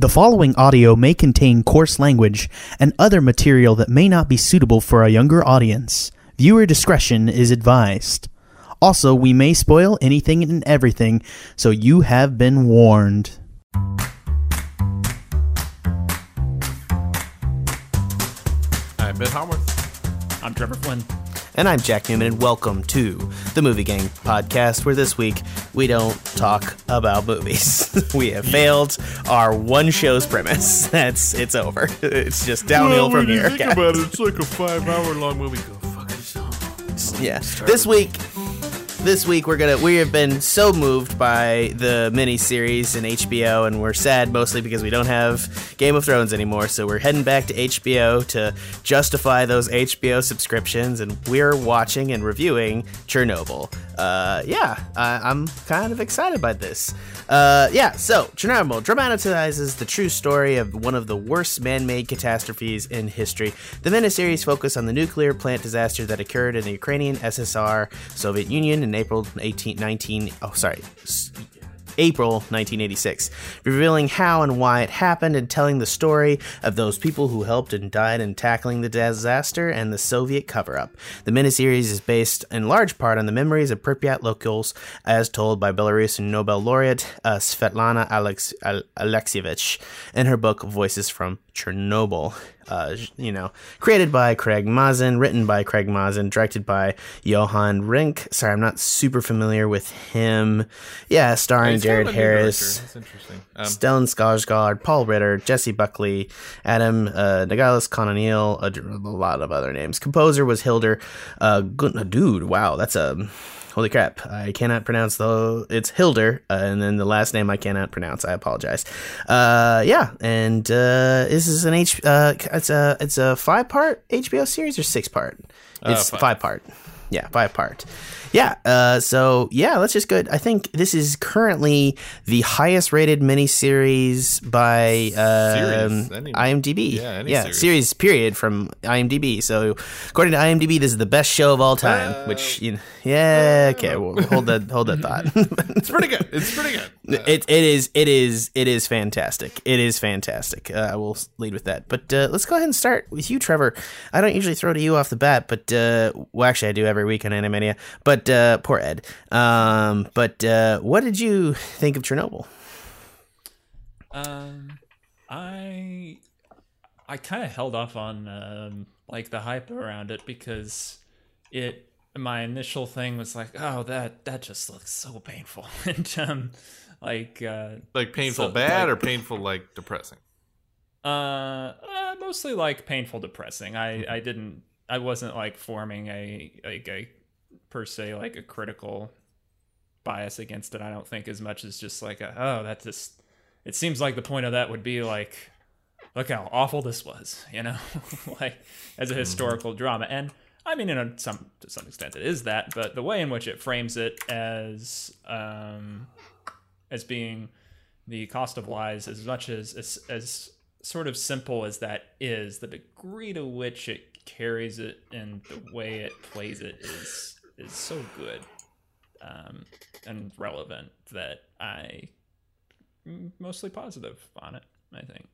The following audio may contain coarse language and other material that may not be suitable for a younger audience. Viewer discretion is advised. Also, we may spoil anything and everything, so you have been warned. I'm Ben Howarth. I'm Trevor Flynn. And I'm Jack Newman, and welcome to the Movie Gang podcast, where this week we don't talk about movies. we have failed our one show's premise. That's it's over. It's just downhill Well, from here. think guys. about it, it's like a five-hour-long movie. Go fuck yourself. Yeah. This week, this week we're gonna we have been so moved by the miniseries in HBO, and we're sad mostly because we don't have Game of Thrones anymore. So we're heading back to HBO to justify those HBO subscriptions, and we're watching and reviewing Chernobyl. Uh, yeah, I, I'm kind of excited by this. Uh, yeah, so Chernobyl dramatizes the true story of one of the worst man-made catastrophes in history. The miniseries focus on the nuclear plant disaster that occurred in the Ukrainian SSR, Soviet Union in April 1819. Oh, sorry. April 1986, revealing how and why it happened and telling the story of those people who helped and died in tackling the disaster and the Soviet cover up. The miniseries is based in large part on the memories of Pripyat locals as told by Belarusian Nobel laureate uh, Svetlana Alex- Al- Alexievich in her book Voices from Chernobyl. Uh, you know, created by Craig Mazin, written by Craig Mazin, directed by Johan Renck. Sorry, I'm not super familiar with him. Yeah, starring Jared of a new Harris. director. That's interesting. Um, Stellan Skarsgård, Paul Ritter, Jessie Buckley, Adam uh, Nagaitis Cononiel, a, a lot of other names. Composer was Hildur. Uh, dude, wow, that's a holy crap. I cannot pronounce the. It's Hildur, uh, and then the last name I cannot pronounce. I apologize. Uh, yeah, and uh, this is an H. Uh, it's a it's a five part HBO series or six part. It's five. five part. Yeah, five part. Yeah. Uh, so yeah, let's just go. I think this is currently the highest rated miniseries by um, Series, any- IMDb. yeah, any yeah, series. series period from IMDb. So according to IMDb, this is the best show of all time. which you know, yeah, okay, well, hold that hold that thought. it's pretty good. It's pretty good. Uh, it it is it is it is fantastic. It is fantastic. Uh, I will lead with that. But uh, let's go ahead and start with you, Trevor. I don't usually throw to you off the bat, but uh, well, actually, I do every week on Animania. But uh, poor Ed. Um, but uh, what did you think of Chernobyl? Um, I I kind of held off on um, like the hype around it because it my initial thing was like, oh that that just looks so painful, and um, like uh, like painful so, bad like- or painful like depressing. uh, uh mostly like painful, depressing. I I didn't I wasn't like forming a like a per se like a critical bias against it. I don't think as much as just like a, oh that just it seems like the point of that would be like look how awful this was, you know, like as a historical drama. And I mean, in a, some to some extent, it is that, but the way in which it frames it as um, as being the cost of lies, as much as as, as sort of simple as that is, the degree to which it carries it and the way it plays it is is so good um, and relevant that I m- mostly positive on it. I think,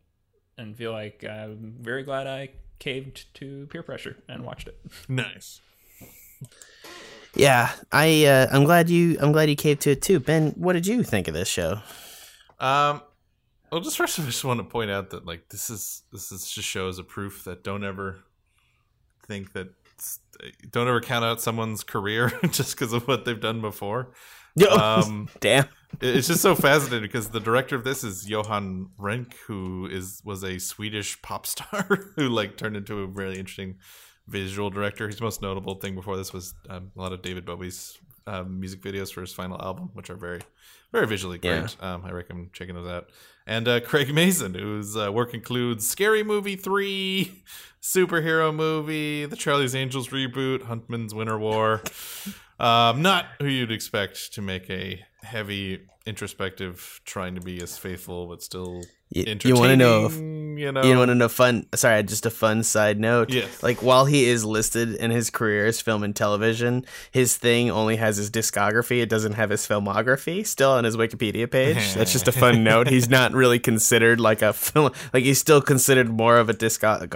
and feel like I'm very glad I caved to peer pressure and watched it. Nice. Yeah, I uh, I'm glad you I'm glad you caved to it too. Ben, what did you think of this show? Um, well, just first, I just want to point out that like this is this is just shows a proof that don't ever think that don't ever count out someone's career just because of what they've done before. Um, Damn. it's just so fascinating because the director of this is Johan Renck, who is was a Swedish pop star who like turned into a really interesting visual director. His most notable thing before this was um, a lot of David Bowie's um, music videos for his final album, which are very, very visually great. Um, I recommend checking those out. And uh, Craig Mazin, whose uh, work includes Scary Movie three, superhero movie, the Charlie's Angels reboot, Huntman's Winter War. Um, not who you'd expect to make a heavy, introspective, trying to be as faithful but still Y- you wanna know if- You know, You want to know fun? Sorry, just a fun side note. Yes. Like while he is listed in his career as film and television, his thing only has his discography. It doesn't have his filmography still on his Wikipedia page. That's just a fun note. He's not really considered like a film. Like he's still considered more of a discog.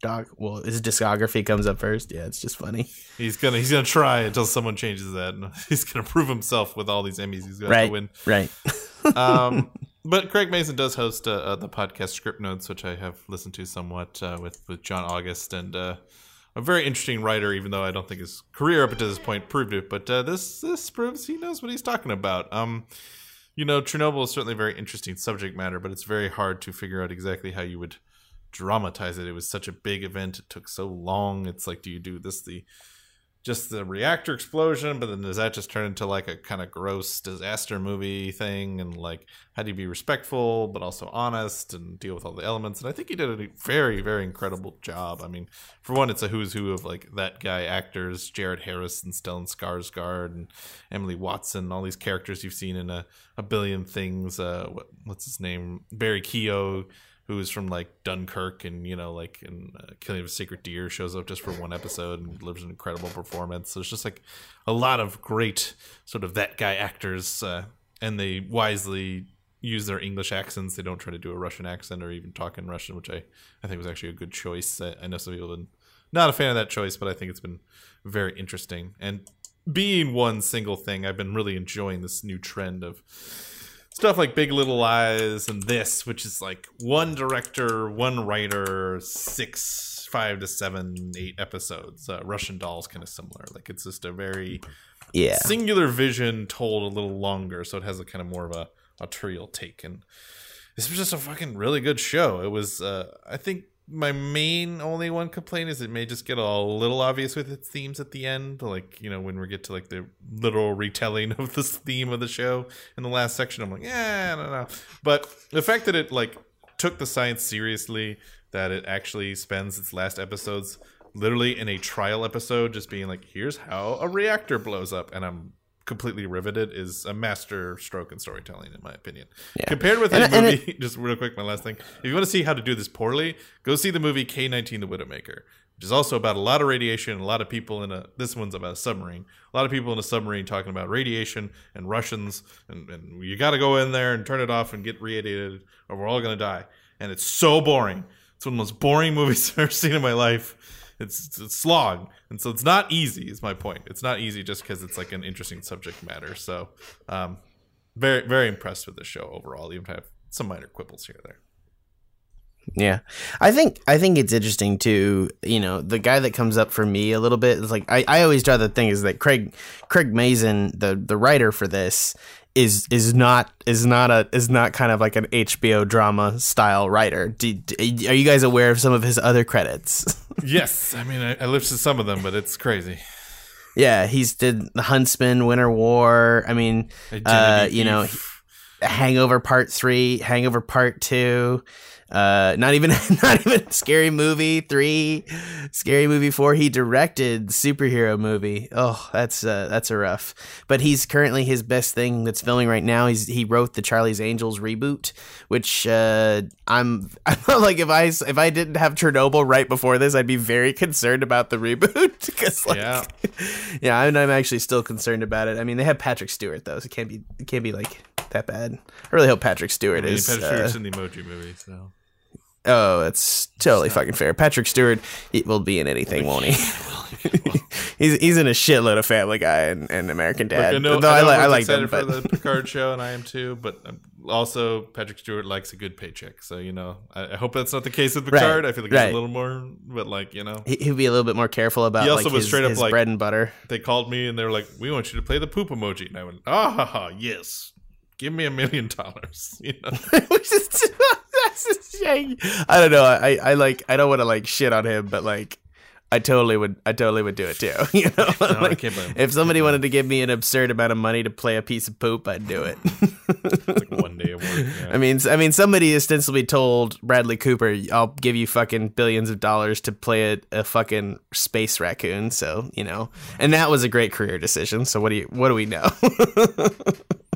Doc, well, his discography comes up first. Yeah, it's just funny. he's gonna he's gonna try until someone changes that. He's gonna prove himself with all these Emmys. He's gonna Right. to win. Right. um, but Craig Mazin does host uh, uh, the podcast Scriptnotes, which I have listened to somewhat uh, with with John August, and uh, a very interesting writer. Even though I don't think his career up to this point proved it, but uh, this this proves he knows what he's talking about. Um, you know, Chernobyl is certainly a very interesting subject matter, but it's very hard to figure out exactly how you would dramatize it. It was such a big event; it took so long. It's like, do you do this the just the reactor explosion, but then does that just turn into like a kind of gross disaster movie thing? And like, how do you be respectful but also honest and deal with all the elements? And I think he did a very, very incredible job. I mean, for one, it's a who's who of like that guy actors, Jared Harris and Stellan Skarsgård and Emily Watson, all these characters you've seen in a, a billion things. Uh, what, what's his name? Barry Keogh who is from like Dunkirk and you know like in uh, Killing of a Sacred Deer shows up just for one episode and delivers an incredible performance. So it's just like a lot of great sort of that guy actors, uh, and they wisely use their English accents. They don't try to do a Russian accent or even talk in Russian, which I I think was actually a good choice. I, I know some people have been not a fan of that choice, but I think it's been very interesting and. Being one single thing, I've been really enjoying this new trend of stuff like Big Little Lies and this, which is like one director, one writer, six, five to seven, eight episodes. Uh, Russian Doll's kind of similar. Like it's just a very Yeah. singular vision told a little longer, so it has a kind of more of a autorial take. And this was just a fucking really good show. It was, uh, I think. My main only one complaint is it may just get a little obvious with its themes at the end, like you know when we get to like the literal retelling of this theme of the show in the last section. I'm like, yeah, I don't know, but the fact that it like took the science seriously, that it actually spends its last episodes literally in a trial episode, just being like, here's how a reactor blows up, and I'm completely riveted, is a master stroke in storytelling, in my opinion. Compared with a And- and movie, just real quick, my last thing. If you want to see how to do this poorly, go see the movie K-19 The Widowmaker, which is also about a lot of radiation and a lot of people in a. This one's about a submarine. A lot of people in a submarine talking about radiation and Russians, and, and you got to go in there and turn it off and get radiated, or we're all gonna die. And it's so boring. It's one of the most boring movies I've ever seen in my life. It's, it's slog, and so it's not easy. Is my point. It's not easy just because it's like an interesting subject matter. So, um, very very impressed with the show overall. Even if I have some minor quibbles here there. Yeah, I think I think it's interesting too. You know, the guy that comes up for me a little bit is like I, I always draw the thing is that Craig Craig Mazin, the the writer for this, is is not is not a is not kind of like an HBO drama style writer. Do, do- are you guys aware of some of his other credits? yes, I mean I, I listed some of them, but it's crazy. yeah, he's did The Huntsman, Winter War. I mean, uh, you know, Hangover Part Three, Hangover Part Two, uh, not even not even Scary Movie Three, Scary Movie Four. He directed superhero movie. Oh, that's uh, that's a rough. But he's currently his best thing that's filming right now. He's he wrote the Charlie's Angels reboot, which uh, I'm I felt like if I if I didn't have Chernobyl right before this, I'd be very concerned about the reboot because like Yeah. yeah, I'm, I'm actually still concerned about it. I mean, they have Patrick Stewart though, so it can't be it can't be like that bad. I really hope Patrick Stewart I mean, is. Patrick uh, Stewart's in the Emoji movie, so oh, it's totally fucking fair. Patrick Stewart will be in anything, won't he? he's he's in a shitload of Family Guy and, and American Dad. Look, I know, Though I, I, know li- I like excited them, for the Picard show, and I am too. But um, also, Patrick Stewart likes a good paycheck, so you know, I, I hope that's not the case with Right, Picard. I feel like right. he's a little more, but like you know, he, he'd be a little bit more careful about He also like was his, straight up like- bread and butter. they called me and they were like, "We want you to play the poop emoji," and I went, "Ah, ha, ha, yes, give me a million dollars." You know, Which is that's a shame. I don't know. I, I like I don't want to like shit on him, but like I totally would I totally would do it too. You know, I like, can't blame him. if somebody wanted to give me an absurd amount of money to play a piece of poop, I'd do it. like one day of work. Yeah. I mean, I mean, somebody ostensibly told Bradley Cooper, "I'll give you fucking billions of dollars to play a, a fucking space raccoon." So you know, and that was a great career decision. So what do you what do we know?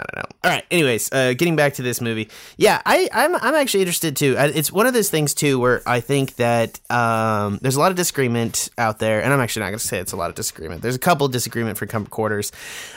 I don't know. All right. Anyways, uh, getting back to this movie, yeah, I, I'm I'm actually interested too. It's one of those things too where I think that um, there's a lot of disagreement out there, and I'm actually not going to say it's a lot of disagreement. There's a couple disagreement for com- quarters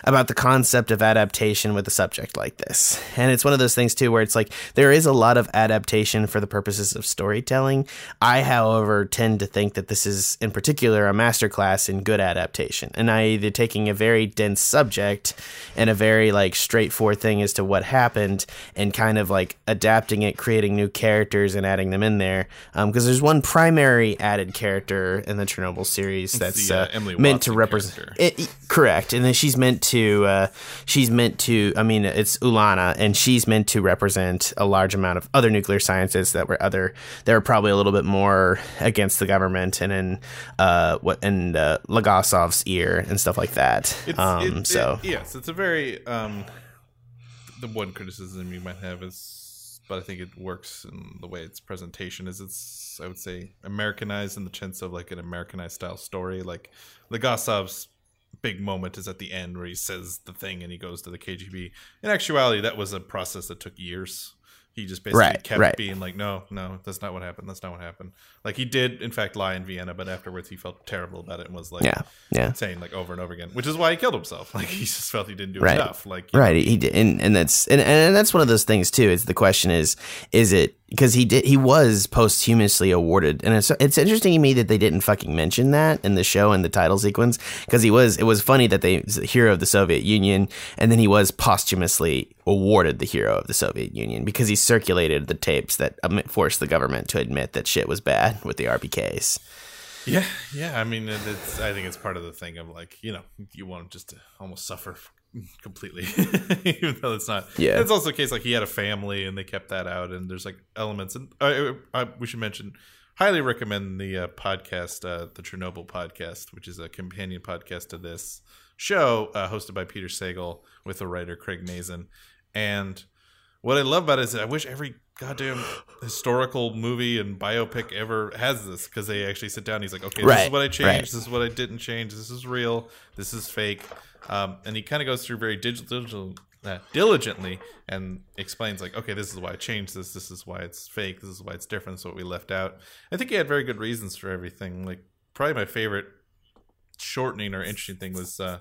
about the concept of adaptation with a subject like this, and it's one of those things too where it's like there is a lot of adaptation for the purposes of storytelling. I, however, tend to think that this is in particular a masterclass in good adaptation, and I either taking a very dense subject and a very like straightforward thing as to what happened and kind of like adapting it creating new characters and adding them in there. Because there's one primary added character in the chernobyl series that's the, uh, uh, meant to represent it, it- correct. And then she's meant to uh, she's meant to i mean it's ulana and she's meant to represent a large amount of other nuclear scientists that were other they were probably a little bit more against the government and in uh what in uh, Legasov's ear and stuff like that. It's, um it- so. yes, it's a very um, the one criticism you might have is, but I think it works in the way its presentation is. It's I would say Americanized in the sense of like an Americanized style story. Like Legasov's big moment is at the end where he says the thing and he goes to the KGB. In actuality, that was a process that took years. He just basically Right, kept right. being like, no, no, that's not what happened. That's not what happened. Like he did, in fact, lie in Vienna, but afterwards he felt terrible about it and was like, yeah yeah saying like over and over again, which is why he killed himself. Like he just felt he didn't do Right. enough. Like right he did and, and that's and, and that's one of those things too is the question is is it because he did he was posthumously awarded and it's it's interesting to me that they didn't fucking mention that in the show and the title sequence because he was it was funny that they was the hero of the Soviet Union and then he was posthumously awarded the hero of the Soviet Union because he circulated the tapes that um, forced the government to admit that shit was bad with the RPKs. Yeah, yeah. I mean, it's. I think it's part of the thing of like, you know, you want him just to almost suffer completely, even though it's not. Yeah. It's also the case like he had a family and they kept that out, and there's like elements. And uh, uh, we should mention, highly recommend the uh, podcast, uh, the Chernobyl podcast, which is a companion podcast to this show, uh, hosted by Peter Sagal with the writer Craig Mazin, and what I love about it is that I wish every goddamn historical movie and biopic ever has this because they actually sit down. He's like, okay, this is what I changed. right. This is what I didn't change. This is real. This is fake. Um, and he kind of goes through very digital, digital uh, diligently and explains like, okay, this is why I changed this. This is why it's fake. This is why it's different. This is what we left out. I think he had very good reasons for everything. Like probably my favorite shortening or interesting thing was uh,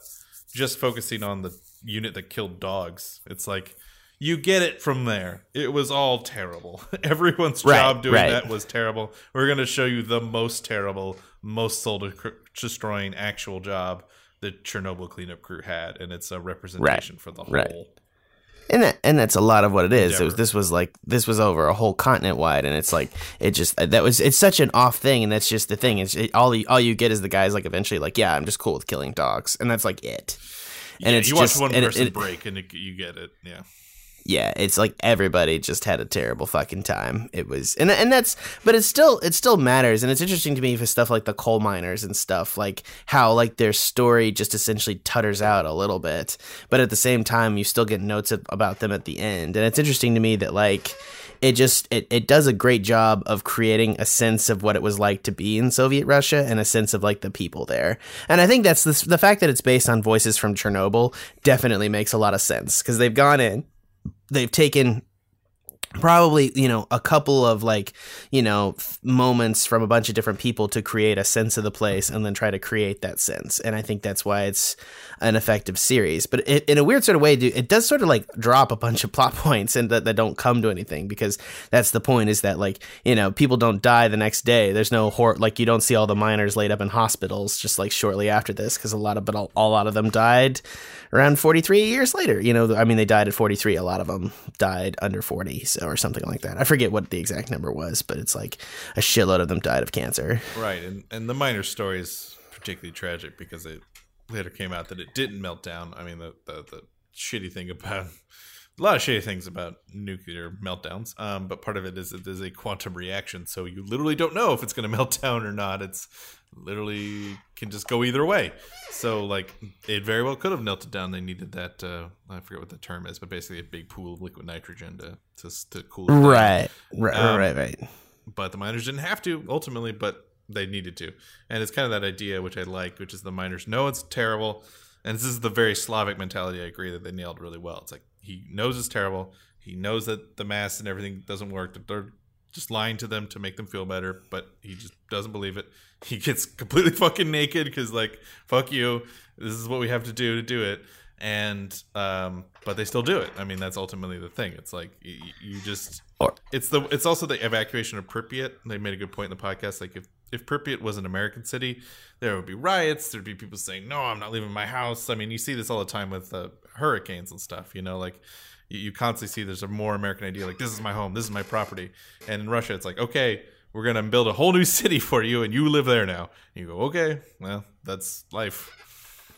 just focusing on the unit that killed dogs. It's like you get it from there. It was all terrible. Everyone's Right, job doing right. that was terrible. We're going to show you the most terrible, most soul destroying actual job the Chernobyl cleanup crew had, and it's a representation for the whole. right. and that and that's a lot of what it is. It was, this was like this was over a whole continent wide, and it's like it just uh, that was it's such an off thing, and that's just the thing. It's it, all you, all you get is the guys like eventually like yeah, I'm just cool with killing dogs, and that's like it. And Yeah, it's you just watch one person it- break, and it, you get it. Yeah. Yeah, it's like everybody just had a terrible fucking time. It was, and and that's, but it still it still matters, and it's interesting to me for stuff like the coal miners and stuff, like how like their story just essentially tutters out a little bit, but at the same time you still get notes about them at the end, and it's interesting to me that like it just it, it does a great job of creating a sense of what it was like to be in Soviet Russia and a sense of like the people there. And I think that's the, the fact that it's based on voices from Chernobyl definitely makes a lot of sense because they've gone in they've taken probably you know a couple of like you know f- moments from a bunch of different people to create a sense of the place and then try to create that sense. And i think that's why it's an effective series. But it, in a weird sort of way it does sort of like drop a bunch of plot points and that, that don't come to anything because that's the point is that like you know people don't die the next day. There's no hor- like you don't see all the miners laid up in hospitals just like shortly after this because a lot of but a, a lot of them died around 43 years later. You know i mean they died at 43 a lot of them died under 40 so or something like that. I forget what the exact number was but it's like a shitload of them died of cancer. Right, and and the miner story is particularly tragic because it later came out that it didn't melt down. I mean, the the, the shitty thing about a lot of shitty things about nuclear meltdowns, um, but part of it is it is a quantum reaction, so you literally don't know if it's going to melt down or not. It's literally can just go either way. So like it very well could have melted down. They needed that uh, I forget what the term is, but basically a big pool of liquid nitrogen to to, to cool it down right right Um, right right but the miners didn't have to ultimately, but they needed to. And it's kind of that idea which I like, which is the miners know it's terrible. And this is the very Slavic mentality I agree that they nailed really well. It's like, he knows it's terrible. He knows that the mask and everything doesn't work. That they're just lying to them to make them feel better, but he just doesn't believe it. He gets completely fucking naked because like fuck you. This is what we have to do to do it. And um, but they still do it. I mean, that's ultimately the thing. It's like you, you just it's the it's also the evacuation of Pripyat. They made a good point in the podcast. Like if if Pripyat was an American city, there would be riots. There'd be people saying, "No, I'm not leaving my house." I mean, you see this all the time with uh, hurricanes and stuff. You know, like you, you constantly see there's a more American idea, like this is my home, this is my property. And in Russia, it's like, okay, we're gonna build a whole new city for you, and you live there now. And you go, okay, well, that's life.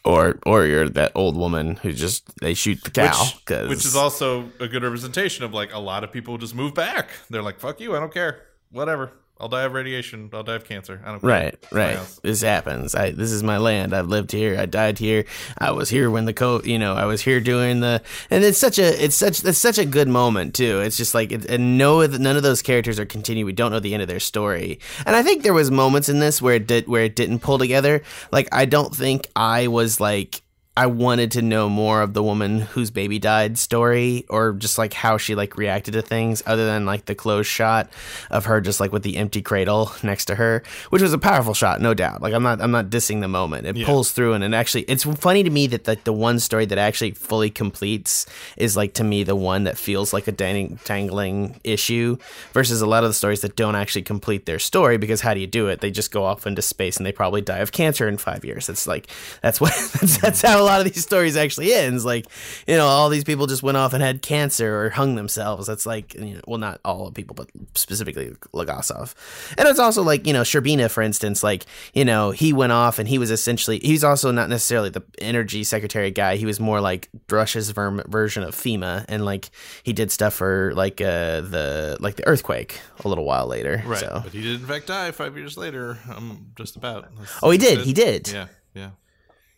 Or or you're that old woman who just they shoot the cow which, which is also a good representation of like a lot of people just move back. They're like, "Fuck you, I don't care, whatever. I'll die of radiation. I'll die of cancer. I don't care." Right, right. This happens. I this is my land. I've lived here. I died here. I was here when the co. You know, I was here doing the. And it's such a. It's such. It's such a good moment too. It's just like it, and no, none of those characters are continued. We don't know the end of their story. And I think there was moments in this where it did where it didn't pull together. Like I don't think I was like. I wanted to know more of the woman whose baby died story or just like how she like reacted to things other than like the close shot of her just like with the empty cradle next to her, which was a powerful shot, no doubt. Like I'm not I'm not dissing the moment. It pulls through and it actually it's funny to me that like the one story that actually fully completes is like to me the one that feels like a dang- tangling issue versus a lot of the stories that don't actually complete their story because how do you do it? They just go off into space and they probably die of cancer in 5 years. It's like that's what that's, that's how a lot of these stories actually ends. Like, you know, all these people just went off and had cancer or hung themselves. That's like, you know, well, not all people, but specifically Legasov. And it's also like, you know, Shcherbina, for instance, like, you know, he went off and he was essentially, he's also not necessarily the energy secretary guy. He was more like Russia's ver- version of FEMA. And like, he did stuff for like uh, the, like the earthquake a little while later. Right, So. but he did in fact die five years later. Um, just about. That's- Oh, he did, he did. Yeah, yeah.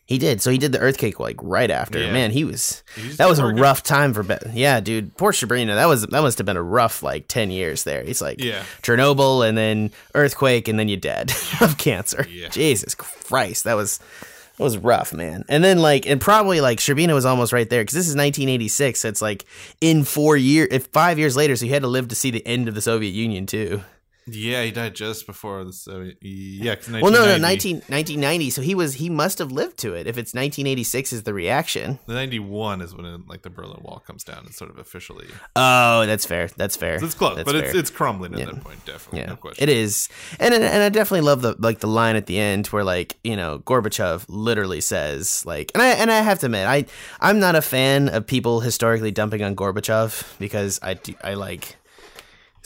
He did. So he did the earthquake like right after. Yeah. Man, he was He's that was a rough time for Ben. Yeah, dude. Poor Shcherbina. That was that must have been a rough like ten years there. He's like Yeah. Chernobyl and then earthquake and then you're dead of cancer. Yeah. Jesus Christ, that was that was rough, man. And then like and probably like Shcherbina was almost right there because this is 1986. So it's like in four years, if five years later, so he had to live to see the end of the Soviet Union too. Yeah, he died just before the Soviet. Yeah, Well, no, no, 1990 19, 1990. So he was he must have lived to it. If it's 1986 is the reaction. The ninety one is when it, like the Berlin Wall comes down and sort of officially. Oh, that's fair. That's fair. It's close, That's but it's fair. it's crumbling at that point. Definitely, yeah, no question. it is, and and and I definitely love the like the line at the end where like you know Gorbachev literally says like, and I and I have to admit I I'm not a fan of people historically dumping on Gorbachev because I do I like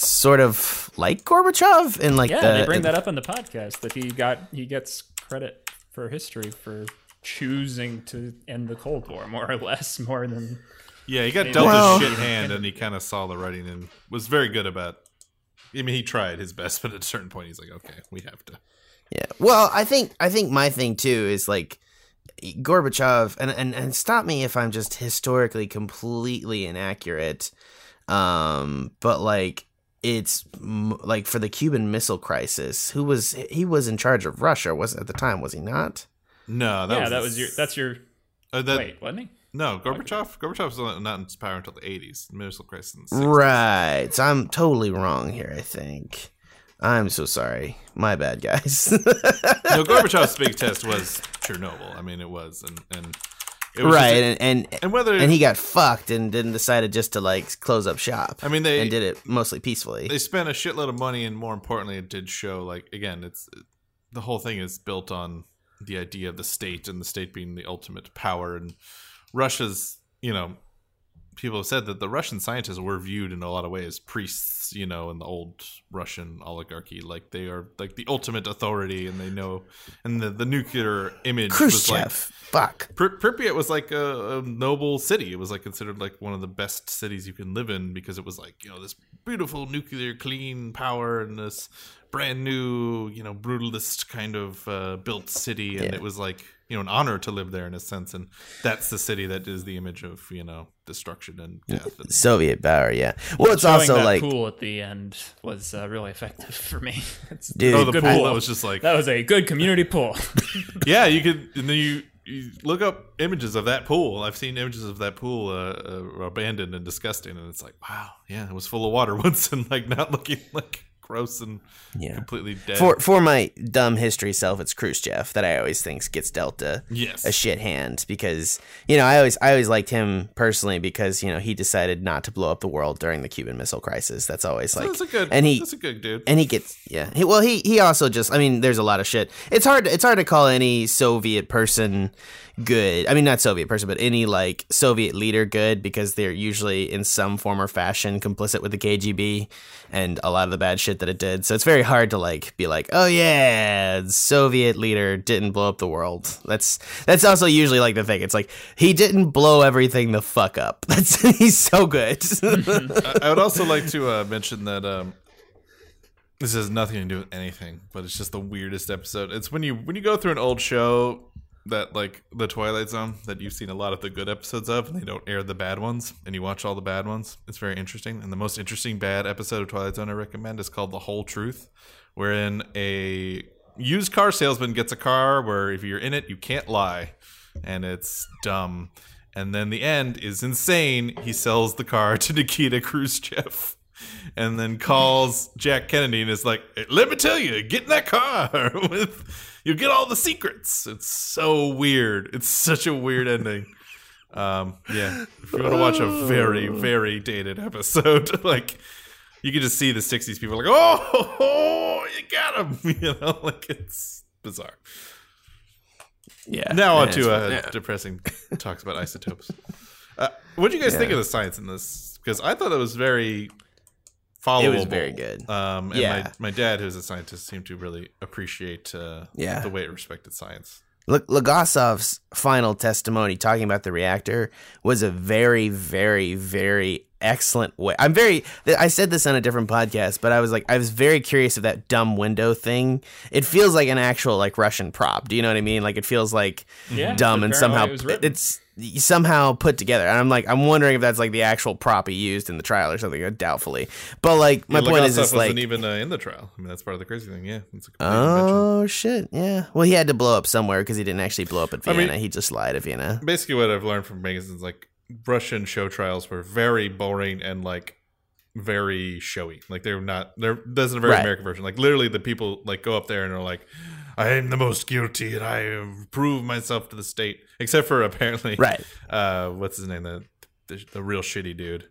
sort of like Gorbachev and like Yeah, the, they bring that up on the podcast that he got he gets credit for history for choosing to end the Cold War more or less more than Yeah, he got dealt Well- a shit hand, and he kind of saw the writing and was very good about. I mean, he tried his best, but at a certain point, he's like, "Okay, we have to." Yeah. Well, I think I think my thing too is like Gorbachev, and and and stop me if I'm just historically completely inaccurate. Um, but like it's m- like for the Cuban Missile Crisis, who was he was in charge of Russia? Was at the time was he not? No, that yeah was that was your that's your uh, that, wait wasn't he No, Gorbachev. Gorbachev was not not in power until the eighties. Missile crisis. In the 60s. Right. So I'm totally wrong here. I think. I'm so sorry. My bad, guys. No, Gorbachev's big test was Chernobyl. I mean, it was, and and it was right, just- and, and and whether and he got fucked and then decided just to like close up shop. I mean, they- and did it mostly peacefully. they spent a shitload of money, and more importantly, it did show like again, it's the whole thing is built on the idea of the state and the state being the ultimate power, and Russia's you know people have said that the Russian scientists were viewed in a lot of ways as priests, you know, in the old Russian oligarchy. Like they are like the ultimate authority, and they know. And the the nuclear image was like Khrushchev. Fuck. Pri- Pripyat was like a, a noble city. It was like considered like one of the best cities you can live in because it was like you know this beautiful nuclear clean power and this brand new you know brutalist kind of uh, built city, and Yeah. it was like you know an honor to live there in a sense. And that's the city that is the image of you know destruction and death. And, Soviet power, yeah. Well, it's showing also like pool at the end was uh, really effective for me it's Dude, oh, the good pool pool. that was just like that was a good community pool yeah, you could and then you you look up images of that pool. I've seen images of that pool uh, uh, abandoned and disgusting, and it's like, wow, yeah, it was full of water once, and like not looking like gross and Yeah. completely dead. For for my dumb history self, it's Khrushchev that I always think gets dealt a yes, a shit hand because you know I always I always liked him personally because you know he decided not to blow up the world during the Cuban Missile Crisis. That's always like that's a good. and he that's a good dude. and he gets yeah. He, well, he he also just I mean, there's a lot of shit. It's hard it's hard to call any Soviet person good. I mean, not Soviet person, but any like Soviet leader good because they're usually in some form or fashion complicit with the KGB and a lot of the bad shit that it did. So it's very hard to like be like, oh yeah, Soviet leader didn't blow up the world. That's that's also usually like the thing. It's like he didn't blow everything the fuck up. That's he's so good. I, I would also like to uh, mention that um, this has nothing to do with anything, but it's just the weirdest episode. It's when you when you go through an old show that like the Twilight Zone that you've seen a lot of the good episodes of, and they don't air the bad ones, and you watch all the bad ones. It's very interesting. And the most interesting bad episode of Twilight Zone I recommend is called The Whole Truth, wherein a used car salesman gets a car where if you're in it, you can't lie, and it's dumb. And then the end is insane. He sells the car to Nikita Khrushchev and then calls Jack Kennedy and is like, "Let me tell you, get in that car with you get all the secrets." It's so weird. It's such a weird ending. Um, yeah, if you want to watch a very very dated episode, like you can just see the '60s people like, "Oh, you got him," you know, like it's bizarre. yeah. Now on to uh, yeah. depressing talks about isotopes. Uh, what do you guys think of the science in this? Because I thought it was very followable. It was very good. Um, and Yeah. my, my dad, who's a scientist, seemed to really appreciate uh, Yeah. the way it respected science. L- Legasov's final testimony talking about the reactor was a very, very, very excellent way. I'm very. I said this on a different podcast, but I was like, I was very curious of that dumb window thing. It feels like an actual like Russian prop. Do you know what I mean? Like it feels like Yeah, dumb and somehow it it's somehow put together. And I'm like, I'm wondering if that's like the actual prop he used in the trial or something. uh, Doubtfully, but like my Yeah, point is, it's like. even uh, in the trial. I mean, that's part of the crazy thing. Yeah, it's a invention. Oh shit! Yeah. Well, he had to blow up somewhere because he didn't actually blow up at I Vienna. mean- he just lied at Vienna. Basically, what I've learned from magazines, like Russian show trials, were very boring and like very showy. Like they're not. They're that's a very Right. American version. Like literally, the people like go up there and are like, "I am the most guilty, and I have proved myself to the state." Except for apparently, Right. Uh, what's his name? The the, the real shitty dude.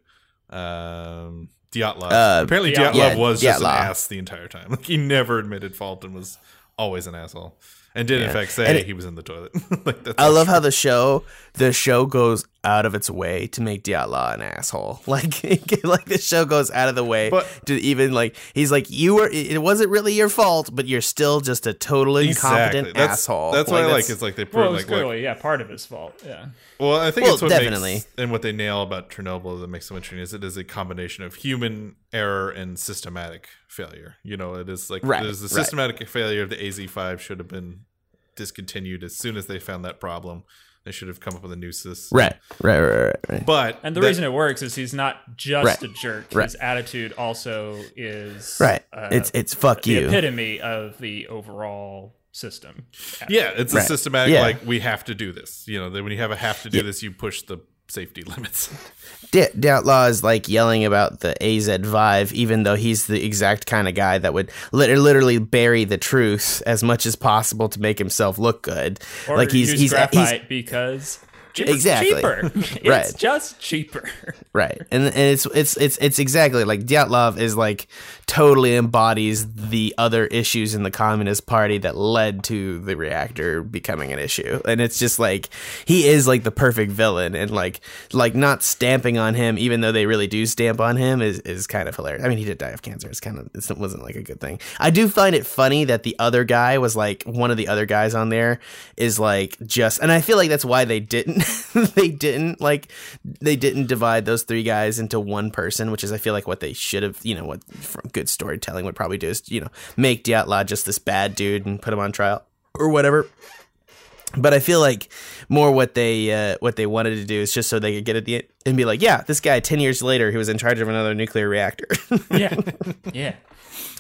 Um, Dyatlov. Uh, apparently, Dyatlov. Dyatlov Yeah, was just an ass the entire time. Like he never admitted fault and was always an asshole. And did in fact say it- he was in the toilet. like that's I love true. how the show the show goes out of its way to make Dyatlov an asshole. Like like the show goes out of the way But- to even like he's like you were it wasn't really your fault, but you're still just a total incompetent Exactly. That's, asshole. That's what I like. that's- It's like they Well, prove it was like, look, clearly, yeah, part of his fault. Yeah. well, I think Well, it's what definitely. makes and what they nail about Chernobyl that makes so interesting is it is a combination of human error and systematic failure. You know, it is like Right, it is the right. systematic failure of the AZ5 should have been discontinued as soon as they found that problem. They should have come up with a new system. right, right, right, right, right. But And the that- reason it works is he's not just Right. a jerk. Right. His attitude also is Right. uh, it's it's fuck you the you. epitome of the overall system. Yeah, it's a Right. systematic Yeah. like we have to do this. You know, that when you have a have to do this, you push the safety limits. D- Dyatlov is like yelling about the AZ5, even though he's the exact kind of guy that would lit- literally bury the truth as much as possible to make himself look good. Or like he's he's, graphite he's because it's Exactly. cheaper. it's Right. just cheaper. right, and and it's it's it's it's exactly like Dyatlov is like totally embodies the other issues in the Communist Party that led to the reactor becoming an issue, and it's just like he is like the perfect villain, and like like not stamping on him, even though they really do stamp on him, is is kind of hilarious. I mean, he did die of cancer. It's kind of it wasn't like a good thing. I do find it funny that the other guy was like one of the other guys on there is like just, and I feel like that's why they didn't they didn't like they didn't divide those three guys into one person, which is I feel like what they should have. You know what from good storytelling would probably do is you know make Dyatlov just this bad dude and put him on trial or whatever. But I feel like more what they uh, what they wanted to do is just so they could get at the end and be like, yeah, this guy ten years later he was in charge of another nuclear reactor, Yeah, yeah.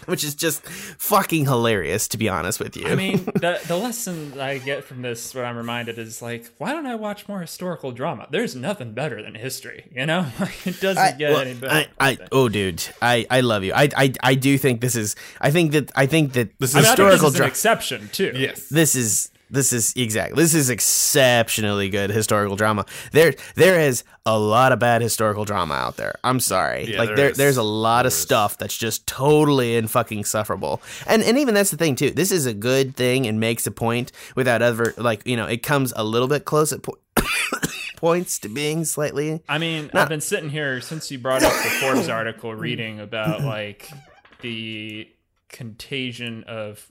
which is just fucking hilarious to be honest with you. I mean, the the lesson I get from this, what I'm reminded is like, why don't I watch more historical drama? There's nothing better than history, you know. Like, it doesn't I, get well, any better. I, I, oh, dude, I, I love you. I, I, I do think this is. I think that. I think that This is I think historical this is an drama. exception too. Yes. This is this is exactly this is exceptionally good historical drama. There there is a lot of bad historical drama out there. I'm sorry. Yeah, like there there there's a lot of There is. stuff that's just totally and fucking sufferable. And and even that's the thing too. This is a good thing and makes a point without ever like, you know, it comes a little bit close at po- points to being slightly I mean, I've been sitting here since you brought up the Forbes article, reading about like the contagion of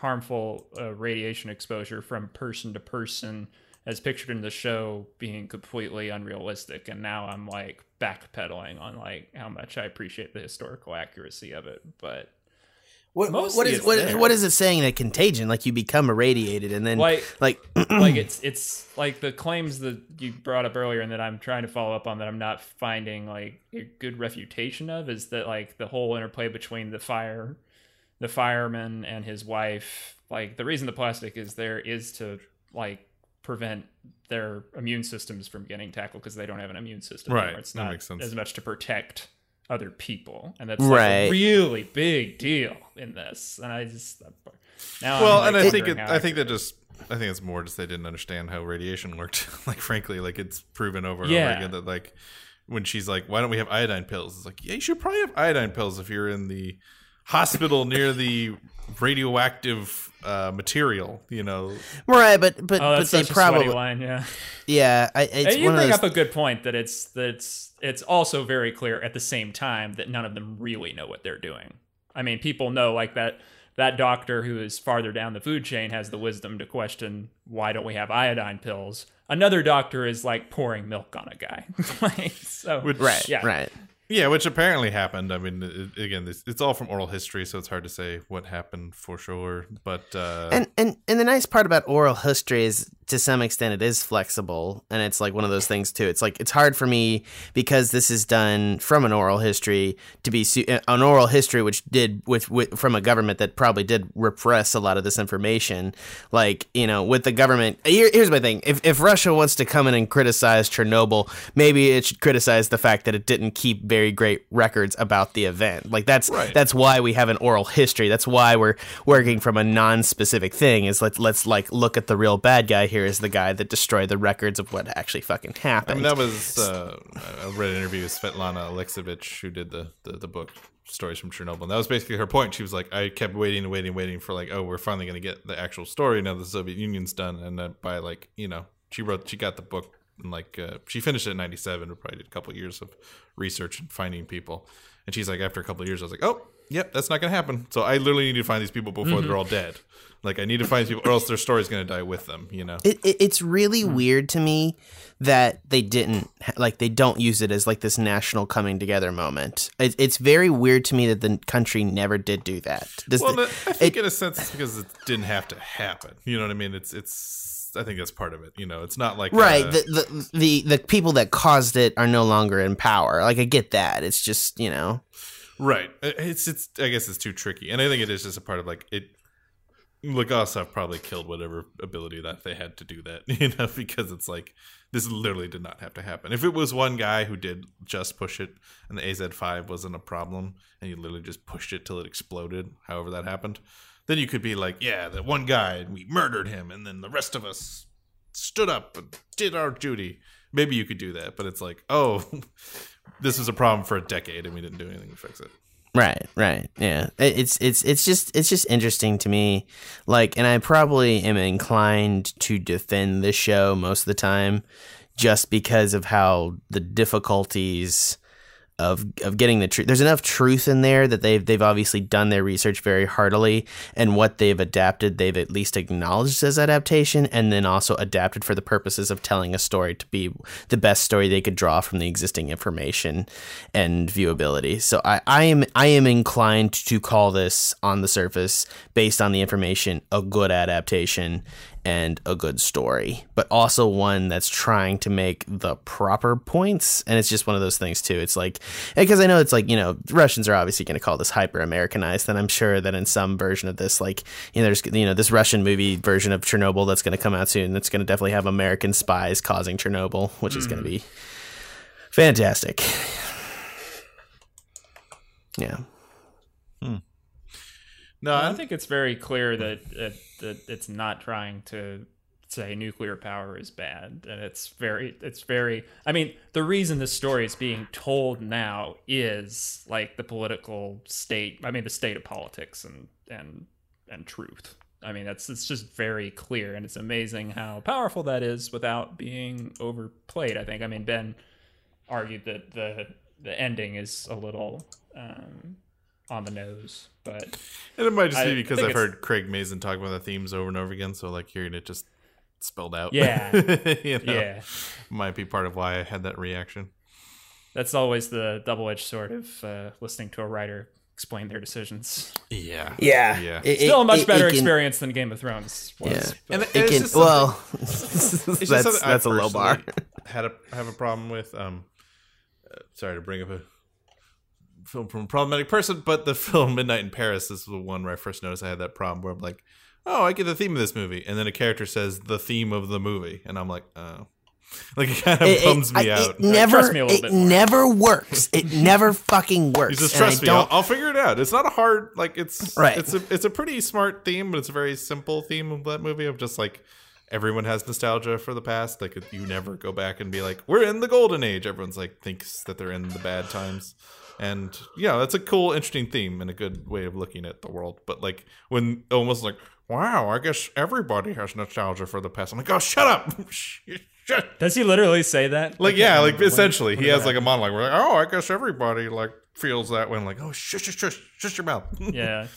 harmful uh, radiation exposure from person to person, as pictured in the show, being completely unrealistic. And now I'm like backpedaling on like how much I appreciate the historical accuracy of it, but. What, what is what, what is it saying that contagion like you become irradiated and then Like- like like it's it's like the claims that you brought up earlier and that I'm trying to follow up on that I'm not finding like a good refutation of is that like the whole interplay between the fire the fireman and his wife like the reason the plastic is there is to like prevent their immune systems from getting tackled because they don't have an immune system Right, anymore. it's that not makes sense. as much to protect other people and that's like Right. a really big deal in this and I just now well, I'm, and I think it, wondering I think that just I think it's more just they didn't understand how radiation worked. like frankly, like it's proven over and Yeah. over again that like when she's like, "Why don't we have iodine pills?" It's like, yeah, you should probably have iodine pills if you're in the hospital near the radioactive uh, material. You know, right but but Oh, but that's they a probably line, yeah. yeah I, it's And you one of bring those up a good point that it's that's it's also very clear at the same time that none of them really know what they're doing. I mean, people know like that that doctor who is farther down the food chain has the wisdom to question why don't we have iodine pills. Another doctor is like pouring milk on a guy. like, so Which- right yeah. right yeah, which apparently happened. I mean, it, again, this, it's all from oral history, so it's hard to say what happened for sure. But uh, and and and the nice part about oral history is to some extent it is flexible and it's like one of those things too it's like it's hard for me because this is done from an oral history to be su- an oral history which did with, with from a government that probably did repress a lot of this information like you know with the government here, here's my thing if, if russia wants to come in and criticize chernobyl maybe it should criticize the fact that it didn't keep very great records about the event like that's Right. that's why we have an oral history that's why we're working from a non-specific thing is let's let's like look at the real bad guy here is the guy that destroyed the records of what actually fucking I happened mean, that was uh, I read an interview with Svetlana Alexievich, who did the, the the book stories from Chernobyl, and that was basically her point. She was like, I kept waiting and waiting, and waiting for like, oh, we're finally going to get the actual story now. The Soviet Union's done, and then by like, you know, she wrote, she got the book, and like, uh, she finished it in '97, but probably did a couple years of research and finding people. And she's like, after a couple of years, I was like, oh, yep, that's not going to happen. So I literally need to find these people before they're all dead. Like, I need to find people, or else their story's going to die with them. You know. it, it, it's really weird to me that they didn't like they don't use it as like this national coming together moment it, it's very weird to me that the country never did do that Does Well, the- the- I think in a sense it's because it didn't have to happen. You know what I mean? It's it's. I think that's part of it. You know, it's not like right uh, the, the the the people that caused it are no longer in power like i get that it's just you know right. It's it's. I guess it's too tricky, and I think it is just a part of like it. Legasov probably killed whatever ability that they had to do that, you know, because it's like this literally did not have to happen. If it was one guy who did just push it and the AZ5 wasn't a problem and he literally just pushed it till it exploded, however that happened, then you could be like, yeah, that one guy we murdered him and then the rest of us stood up and did our duty. Maybe you could do that, but it's like, oh, this was a problem for a decade and we didn't do anything to fix it. Right, right. Yeah. It's it's it's just it's just interesting to me. Like and I probably am inclined to defend this show most of the time just because of how the difficulties of of getting the truth. There's enough truth in there that they've they've obviously done their research very heartily, and what they've adapted, they've at least acknowledged as adaptation, and then also adapted for the purposes of telling a story to be the best story they could draw from the existing information and viewability. So I, I am I am inclined to call this on the surface, based on the information, a good adaptation. And a good story, but also one that's trying to make the proper points. And it's just one of those things too. It's like because I know it's like you know Russians are obviously going to call this hyper Americanized, and I'm sure that in some version of this, like you know, there's you know this Russian movie version of Chernobyl that's going to come out soon. That's going to definitely have American spies causing Chernobyl, which is going to hmm. be fantastic. Yeah. Hmm. No, I think it's very clear that, that that it's not trying to say nuclear power is bad, and it's very it's very. I mean, the reason the story is being told now is like the political state. I mean, the state of politics and and and truth. I mean, that's it's just very clear, and it's amazing how powerful that is without being overplayed. I think. I mean, Ben argued that the the ending is a little um, on the nose, but And it might just I be because I've heard Craig Mazin talk about the themes over and over again. So like hearing it just spelled out, Yeah. you know, yeah. might be part of why I had that reaction. That's always the double-edged sword of uh, listening to a writer explain their decisions. Yeah, Yeah. yeah. It- Still a much it- better it can- experience than Game of Thrones was. Yeah. but- And It it's can, just well, that's that's a low bar. personally Had a have a problem with. Um, uh, sorry to bring up a film from a problematic person, but the film Midnight in Paris this is the one where I first noticed I had that problem where I'm like, oh, I get the theme of this movie, and then a character says the theme of the movie, and I'm like, oh, like it kind of It, bums it- me I- out. it never, Trust me a little it bit more. never works. It never fucking works. You just And I trust me. I'll, I'll figure it out. It's not a hard like it's Right. It's a it's a pretty smart theme, but it's a very simple theme of that movie of just like everyone has nostalgia for the past. Like you never go back and be like, we're in the golden age. Everyone's like thinks that they're in the bad times, and yeah, that's a cool, interesting theme and a good way of looking at the world. But like when almost like, wow, I guess everybody has nostalgia for the past. I'm like, oh, shut up. Shut Does he literally say that? like yeah, like when- essentially, when he has like a monologue. We're like, oh, I guess everybody like feels that way. I'm like, oh, shush, shush, shush, shush your mouth. Yeah.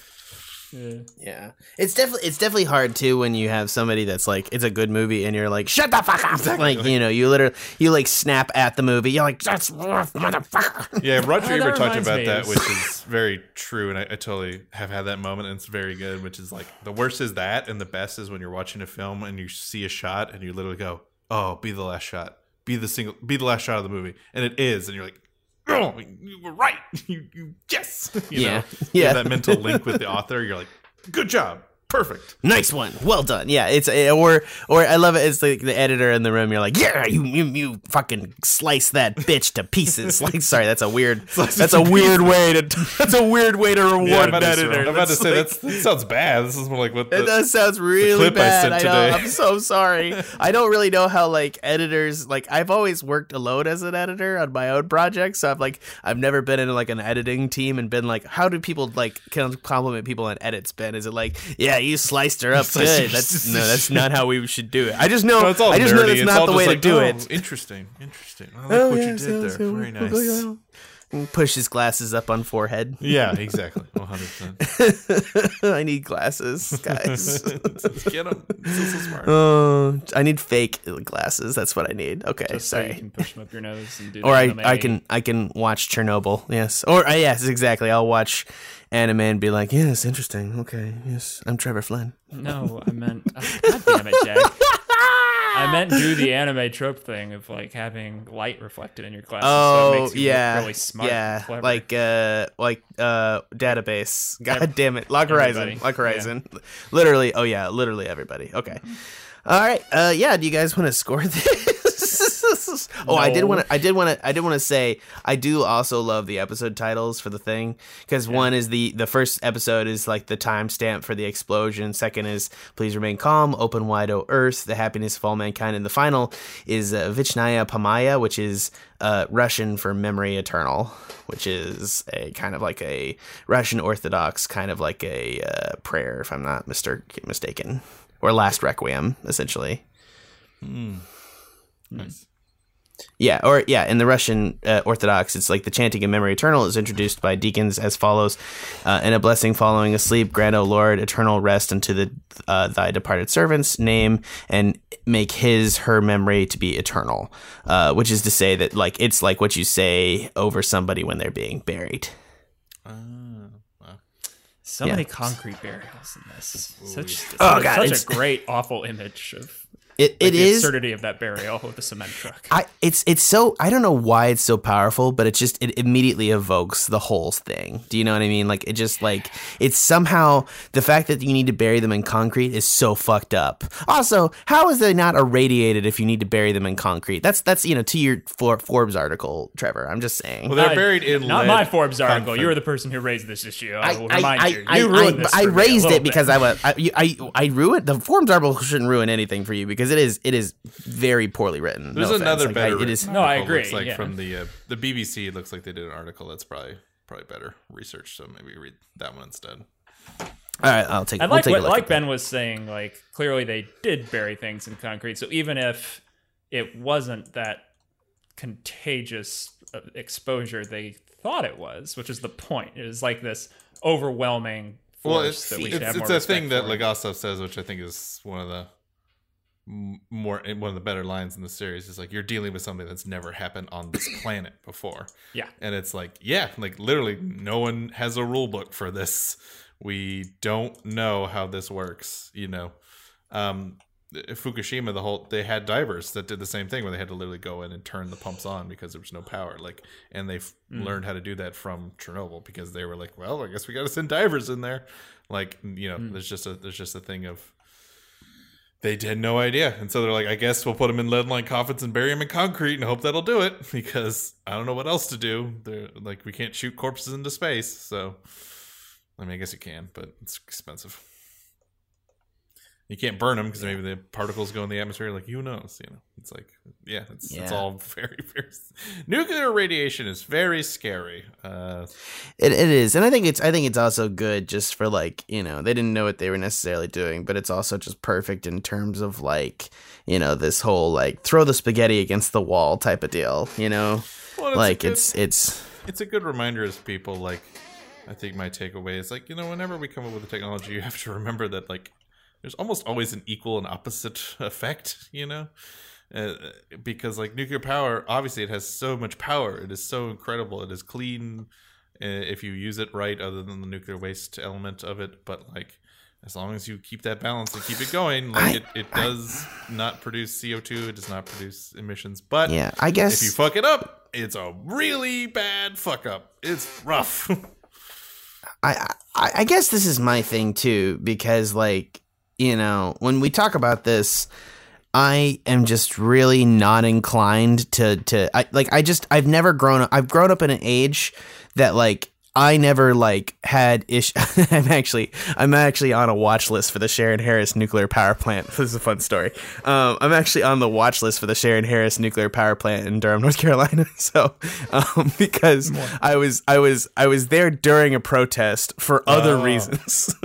Yeah. Yeah, it's definitely it's definitely hard too when you have somebody that's like it's a good movie and you're like shut the fuck up like you know you literally you like snap at the movie you're like that's motherfucker yeah, Roger Oh, Ebert talked about me that, is- which is very true, and I, I totally have had that moment, and it's very good. Which is like the worst is that, and the best is when you're watching a film and you see a shot and you literally go, "Oh, be the last shot, be the single, be the last shot of the movie," and it is, and you're like. Oh, you were right. You, you yes. You Yeah. know? Yeah. that mental link with the author. You're like, good job, perfect. nice one well done yeah it's eh, or or I love it it's like the editor in the room you're like yeah you you, you fucking slice that bitch to pieces like sorry that's a weird that's a weird way to that's a weird way to reward Yeah, an editor I'm about to say like- that's, that sounds bad. This is more like what the, It does sounds really clip I bad. sent I, know. today. I'm so sorry. I don't really know how like editors like I've always worked alone as an editor on my own projects. So I've like I've never been in like an editing team and been like, how do people like can compliment people on edits? Ben, is it like, yeah, you sliced her up good? That's no, that's not how we should do it. I just know. No, it's all I just know nerdy. that's It's not all the just way like, to do oh, it. Interesting, interesting. I like Oh, what yeah, you did so- there. so- Very nice. And Push his glasses up on forehead. Yeah, exactly. One hundred percent. I need glasses, guys. Get him. This is so smart. Oh, I need fake glasses. That's what I need. Okay, Just so sorry. you can push them up your nose and do. or I. I can I can watch Chernobyl. Yes. Or uh, yes, exactly. I'll watch anime and be like, yes, interesting. Okay, yes, I'm Trevor Flynn. No, I meant. oh, God damn it, Jack. I meant do the anime trope thing of like having light reflected in your glasses. so it Oh makes you yeah, look really smart. yeah, and like uh, like uh, database. God Ev- damn it, Log Horizon, everybody. Log Horizon. Literally, oh yeah, literally everybody. Okay, all right. Uh, yeah. Do you guys want to score this? Oh, I did want to. I did want to. I did want to say I do also love the episode titles for the thing because one is the the first episode is like the timestamp for the explosion. Second is please remain calm, open wide o earth, the happiness of all mankind, and the final is uh, Vichnaya Pamyat, which is uh, Russian for memory eternal, which is a kind of like a Russian Orthodox kind of like a uh, prayer, if I'm not mister- mistaken, or last requiem, essentially. Nice. Yeah, or yeah, in the Russian uh, Orthodox, it's like the chanting of memory eternal is introduced by deacons as follows: uh, "And a blessing following asleep, grant, O Lord, eternal rest unto the uh, thy departed servants. Name and make his her memory to be eternal." Uh, which is to say that like it's like what you say over somebody when they're being buried. Ah, wow. So Yeah. many concrete burials in this. Such, Oh, such, God, such a great, awful image of It like, it the is. absurdity of that burial with the cement truck. I it's it's so I don't know why it's so powerful, but it just it immediately evokes the whole thing. Do you know what I mean? Like it just like it's somehow the fact that you need to bury them in concrete is so fucked up. Also, how is they not irradiated if you need to bury them in concrete? That's that's you know to your For- Forbes article, Trevor. I'm just saying. Well, they're I- buried in not lead my Forbes article. confit- You were the person who raised this issue. I, I, will remind I, you. I, You ruined I, this I for me a raised little it because. I was I, I I ruined the Forbes article shouldn't ruin anything for you because it is it is very poorly written. There's no another Like, better. I, it is No, I agree, Looks like yeah. from the uh, the BBC. It looks like they did an article that's probably probably better research. So maybe read that one instead. all right. I'll take. And we'll like take what, a look like at that. Ben was saying, like clearly they did bury things in concrete. So even if it wasn't that contagious uh, exposure they thought it was, which is the point, it is like this overwhelming force Well, it's that we it's, have it's more a thing that respect. Legasov says, which I think is one of the m- more eh, one of the better lines in the series. Is like you're dealing with something that's never happened on this planet before. Yeah. and it's like yeah, like literally no one has a rule book for this. We don't know how this works. You know, um, eh, Fukushima, the whole they had divers that did the same thing where they had to literally go in and turn the pumps on because there was no power. Like, and they have mm. learned how to do that from Chernobyl because they were like, well, I guess we got to send divers in there. Like, you know, mm. there's just a there's just a thing of they had no idea, and so they're like, I guess we'll put them in lead line coffins and bury them in concrete and hope that'll do it because I don't know what else to do. They're like, we can't shoot corpses into space, so I mean, I guess you can, but it's expensive. You can't burn them because maybe the particles go in the atmosphere. Like who knows? You know, it's like yeah, it's it's all very very. Nuclear radiation is very scary. Uh, It, it is, and I think it's I think it's also good just for like you know they didn't know what they were necessarily doing, but it's also just perfect in terms of like you know this whole like throw the spaghetti against the wall type of deal. You know, well, it's like good- it's it's it's a good reminder as people like i think my takeaway is like you know whenever we come up with a technology you have to remember that like there's almost always an equal and opposite effect you know uh, because like nuclear power obviously it has so much power it is so incredible it is clean uh, if you use it right other than the nuclear waste element of it but like as long as you keep that balance and keep it going like I- it, it does not produce co2 it does not produce emissions but yeah. I guess if you fuck it up, it's a really bad fuck up. It's rough. I, I I guess this is my thing too because like you know when we talk about this I am just really not inclined to to I like I just I've never grown up I've grown up in an age that like I never like had ish. I'm actually I'm actually on a watch list for the Shearon Harris nuclear power plant. This is a fun story. Um, I'm actually on the watch list for the Shearon Harris nuclear power plant in Durham, North Carolina. So um, because I was I was I was there during a protest for other Oh. reasons,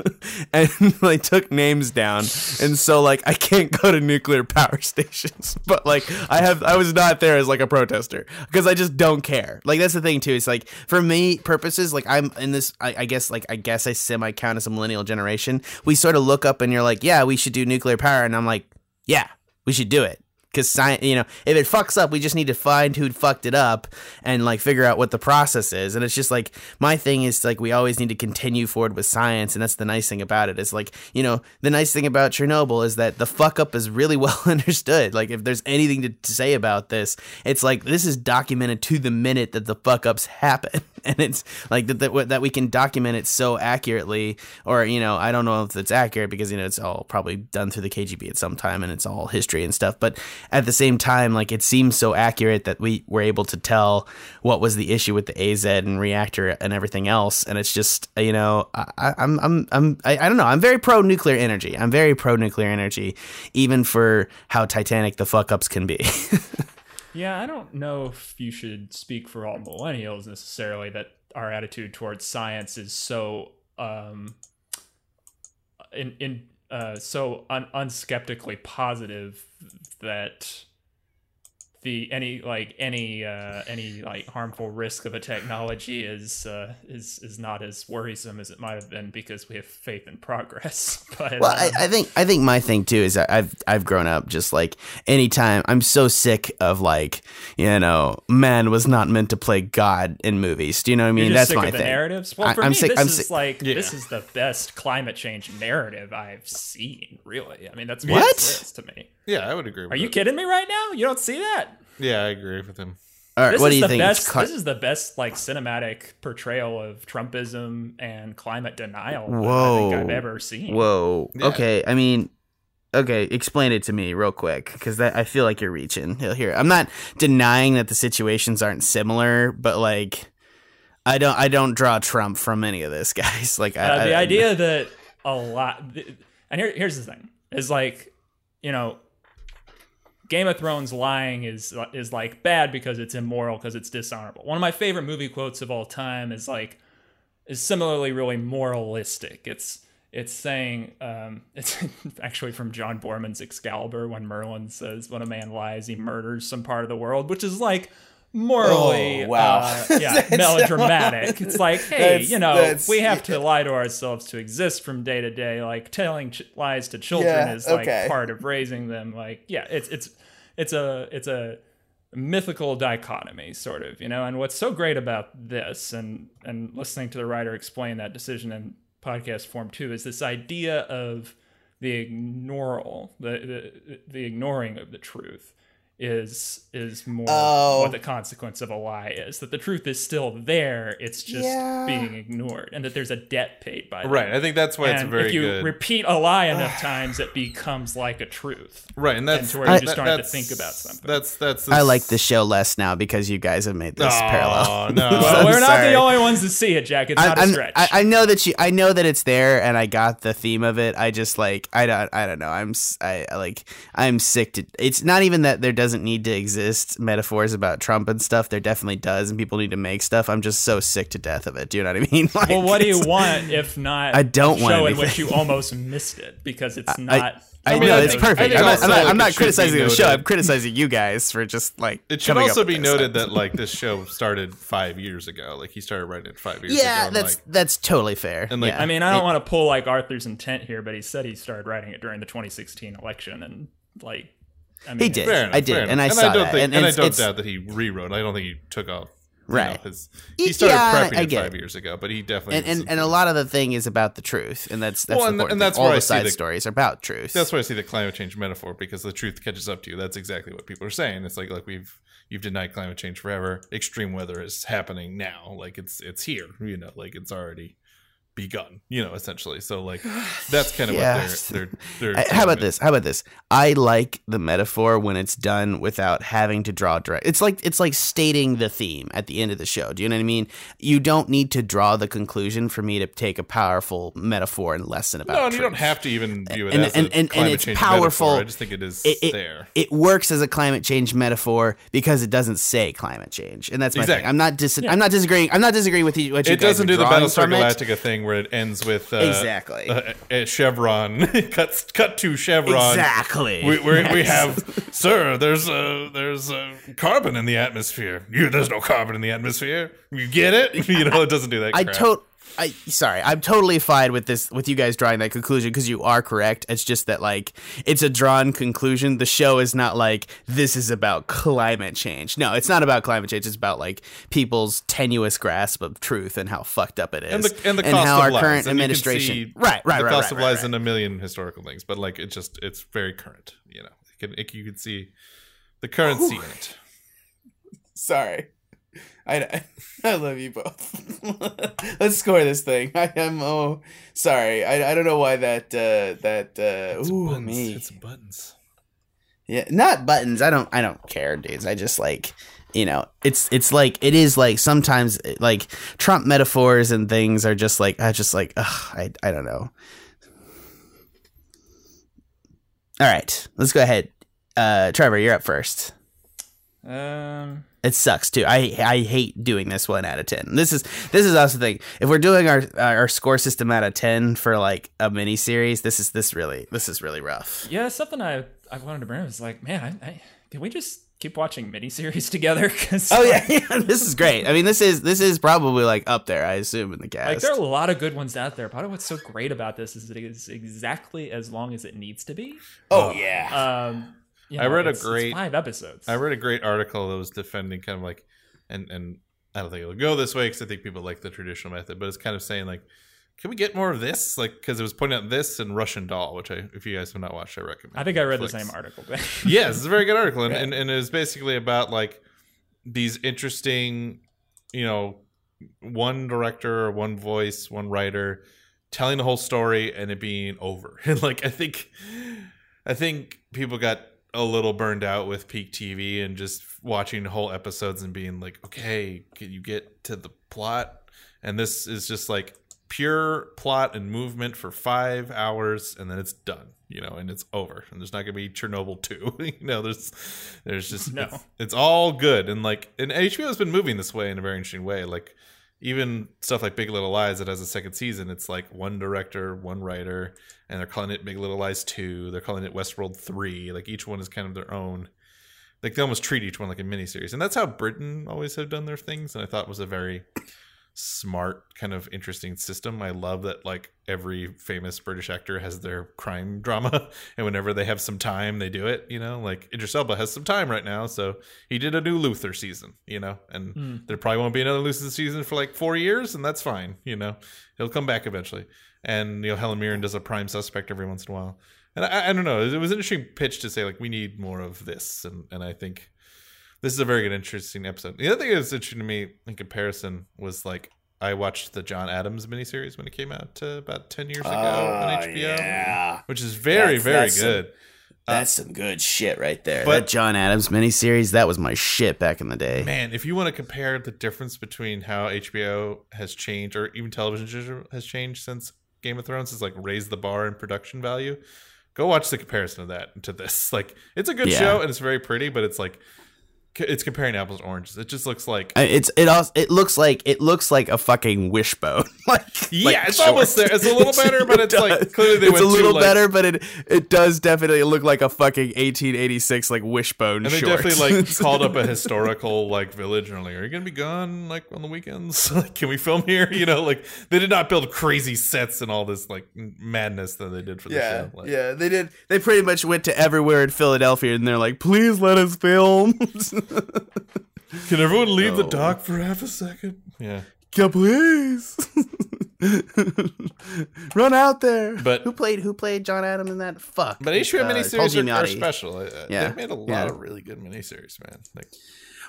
and like took names down, and so like I can't go to nuclear power stations. But like I have I was not there as like a protester because I just don't care. Like that's the thing too. It's like for me purposes like I'm in this I, I guess like I guess I semi count as a millennial generation. We sort of look up and you're like, yeah, we should do nuclear power, and I'm like, yeah, we should do it. Because science, you know, if it fucks up, we just need to find who fucked it up and like figure out what the process is. And it's just like my thing is like we always need to continue forward with science, and that's the nice thing about it. Is like you know the nice thing about Chernobyl is that the fuck up is really well understood. Like if there's anything to, to say about this, it's like this is documented to the minute that the fuck ups happen, and it's like that that, that we can document it so accurately. Or you know I don't know if it's accurate because you know it's all probably done through the KGB at some time, and it's all history and stuff. But at the same time, like it seems so accurate that we were able to tell what was the issue with the AZ and reactor and everything else. And it's just you know I, I- I'm I'm I'm I, I don't know I'm very pro nuclear energy. I'm very pro nuclear energy, even for how titanic the fuck ups can be. Yeah, I don't know if you should speak for all millennials necessarily that our attitude towards science is so um in in uh so un- unskeptically positive that the any like any uh, any like harmful risk of a technology is uh, is is not as worrisome as it might have been because we have faith in progress. But Well, um, I, I think I think my thing too is that I've I've grown up just like anytime I'm so sick of like you know man was not meant to play God in movies. Do you know what I mean? You're That's just sick my of the thing. narratives. Well, for I'm me, sick- this I'm is sick- like Yeah. this is the best climate change narrative I've seen. Really, I mean that's What? what it is to me. Yeah, I would agree. with Are you it. kidding me right now? You don't see that? Yeah, I agree with him. All right, This what is do you the think? best. It's this is the best like cinematic portrayal of Trumpism and climate denial that I Whoa. think I've ever seen. Whoa. Yeah. Okay. I mean, okay. Explain it to me real quick, because that I feel like you're reaching here. I'm not denying that the situations aren't similar, but like, I don't. I don't draw Trump from any of this, guys. Like, I, Uh, the I- idea that a lot, and here, here's the thing: is like, you know, Game of Thrones lying is is like bad because it's immoral because it's dishonorable. One of my favorite movie quotes of all time is like is similarly really moralistic. It's it's saying um, it's actually from John Boorman's Excalibur when Merlin says when a man lies he murders some part of the world, which is like morally Oh, wow. uh, yeah melodramatic. It's like hey, you know, we have to lie to ourselves to exist from day to day. Like telling ch- lies to children Yeah, is like okay. part of raising them. Like yeah, it's it's it's a it's a mythical dichotomy sort of you know and what's so great about this and and listening to the writer explain that decision in podcast form too is this idea of the ignoral the the, the ignoring of the truth is is more Oh. what the consequence of a lie is that the truth is still there it's just Yeah. being ignored and that there's a debt paid by them. Right. I think that's why it's and very if you good. repeat a lie enough times it becomes like a truth right, and that's to where you that- just don't to think about something. That's that's. I like the show less now because you guys have made this Oh parallel. no! well, we're not sorry. the only ones to see it jack it's I, not a I'm- stretch I, I know that you. I know that it's there, and I got the theme of it. I just like. I don't. I don't know. I'm. s- I I, like. I'm sick to. It's not even that there doesn't need to exist metaphors about Trump and stuff. There definitely does, and people need to make stuff. I'm just so sick to death of it. Do you know what I mean? Like, well, what do you want if not I don't a want show in which you almost missed it because it's not. I, I mean, know I it's think- perfect. I'm not, also, I'm not, like, I'm not criticizing the show. I'm criticizing you guys for just like. It should also be noted that like this show started five years ago. Like he started writing it five years ago. Yeah, that's like, that's totally fair. And, like, yeah. I mean, I don't want to pull like Arthur's intent here, but he said he started writing it during the 2016 election, and like, I mean, He did. enough, I did, and enough. I saw don't that, Think, and and, I don't doubt that he rewrote. I don't think he took off. you Right. know, his, he started yeah, prepping I it five it. years ago, but he definitely and and, and a lot of the thing is about the truth, and that's that's Well, and- and that's all the I side the- stories are about truth. That's why I see the climate change metaphor because the truth catches up to you. That's exactly what people are saying. It's like like we've you've denied climate change forever. Extreme weather is happening now. Like it's it's here. You know, like it's already begun. You know, essentially. So like that's kind of Yeah. what they're they're. they're how about this? How about this? I like the metaphor when it's done without having to draw direct. It's like it's like stating the theme at the end of the show. Do you know what I mean? You don't need to draw the conclusion for me to take a powerful metaphor and lesson about. No, and you don't have to even view it And- as and- a and- and it's change powerful. Metaphor. I just think it is It, it, there. it works as a climate change metaphor because it doesn't say climate change, and that's my Exactly. thing. I'm not dis- I'm not disagreeing. I'm not disagreing with you. What you It doesn't do the Battlestar. Galactica thing where it ends with uh, Exactly. uh, uh, Chevron cuts cut to Chevron. Exactly. We we, we have sir. There's uh, there's uh, carbon in the atmosphere. You there's no carbon in the atmosphere. You get it? You know it doesn't do that. I tot I sorry, I'm totally fine with this with you guys drawing that conclusion because you are correct. It's just that like it's a drawn conclusion. The show is not like this is about climate change. No, it's not about climate change. It's about like people's tenuous grasp of truth and how fucked up it is, and the and the cost how of our lies. current And administration, right, right, the right, cost right, of lies right. in a million historical things, but like it just it's very current. You know, it can, it, you can see the currency in it. Sorry. I, I love you both. Let's score this thing. I am oh sorry. I, I don't know why that uh, that uh, It's ooh buttons. me. It's buttons. Yeah, not buttons. I don't. I don't care, dudes. I just like you know. It's it's like it is like sometimes like Trump metaphors and things are just like I just like ugh, I I don't know. All right, let's go ahead. Uh, Trevor, you're up first. um, It sucks too. I I hate doing this one out of ten. This is this is also the thing. If we're doing our our score system out of ten for like a mini series, this is this really this is really rough. yeah, something I I wanted to bring up is like, man, I, I, can we just keep watching miniseries together because Oh yeah, yeah, this is great. I mean, this is this is probably like up there, I assume, in the cast. Like there are a lot of good ones out there. Part of what's so great about this is that it is exactly as long as it needs to be. oh yeah, Um, you I read a great- five episodes. I read a great article that was defending kind of like, and and I don't think it'll go this way because I think people like the traditional method, but it's kind of saying like, can we get more of this? Like, because it was pointing out this and Russian Doll, which I, if you guys have not watched, I recommend. I think I read the same article. yes, it's a very good article, and, and, and it was basically about like these interesting, you know, one director, or one voice, one writer telling the whole story and it being over. And like I think, I think people got a little burned out with peak TV and just watching whole episodes and being like, okay, can you get to the plot? And this is just like pure plot and movement for five hours and then it's done you know and it's over and there's not gonna be chernobyl 2 you know there's there's just No. it's, it's all good and like and hbo has been moving this way in a very interesting way like even stuff like big little lies that has a second season it's like one director one writer and they're calling it big little lies 2 they're calling it westworld 3 like each one is kind of their own like they almost treat each one like a miniseries. And that's how britain always have done their things and i thought was a very smart kind of interesting system. I love that like every famous british actor has their crime drama and whenever they have some time they do it you know? Like idris elba has some time right now so he did a new luther season you know? And hmm. there probably won't be another luther season for like four years and that's fine you know? He'll come back eventually. And you know helen mirren does a prime suspect every once in a while. And I, I don't know it was an interesting pitch to say like we need more of this and and i think this is a very good, interesting episode. The other thing that was interesting to me in comparison was like I watched the John Adams miniseries when it came out uh, about ten years ago on Oh, HBO, yeah. which is very, That's- very that's some- good. That's some good shit right there. but- that John Adams miniseries, that was my shit back in the day. Man, if you want to compare the difference between how HBO has changed, or even television has changed since Game of Thrones, is like raised the bar in production value. Go watch the comparison of that to this. Like, it's a good Yeah. show and it's very pretty, but it's like it's comparing apples to oranges. It just looks like It's it also it looks like it looks like a fucking wishbone. like Yeah, like it's short. almost there. It's a little better, but it's like clearly they it's went a too, little like- better, but it it does definitely look like a fucking 1886 like wishbone. And they shorts. definitely like called up a historical like village and are like, "Are you gonna be gone like on the weekends? like, can we film here?" You know, like they did not build crazy sets and all this like madness that they did for the yeah, show. Like, yeah, they did. They pretty much went to everywhere in Philadelphia, and they're like, "Please let us film." Can everyone leave the Oh. dock for half a second? Yeah, yeah, please. Run out there. But- who played who played John Adam in that? Fuck. but HBO Uh, Paul miniseries are, are Giamatti. special. Uh, Yeah, They made a lot yeah. of really good miniseries, man. Like,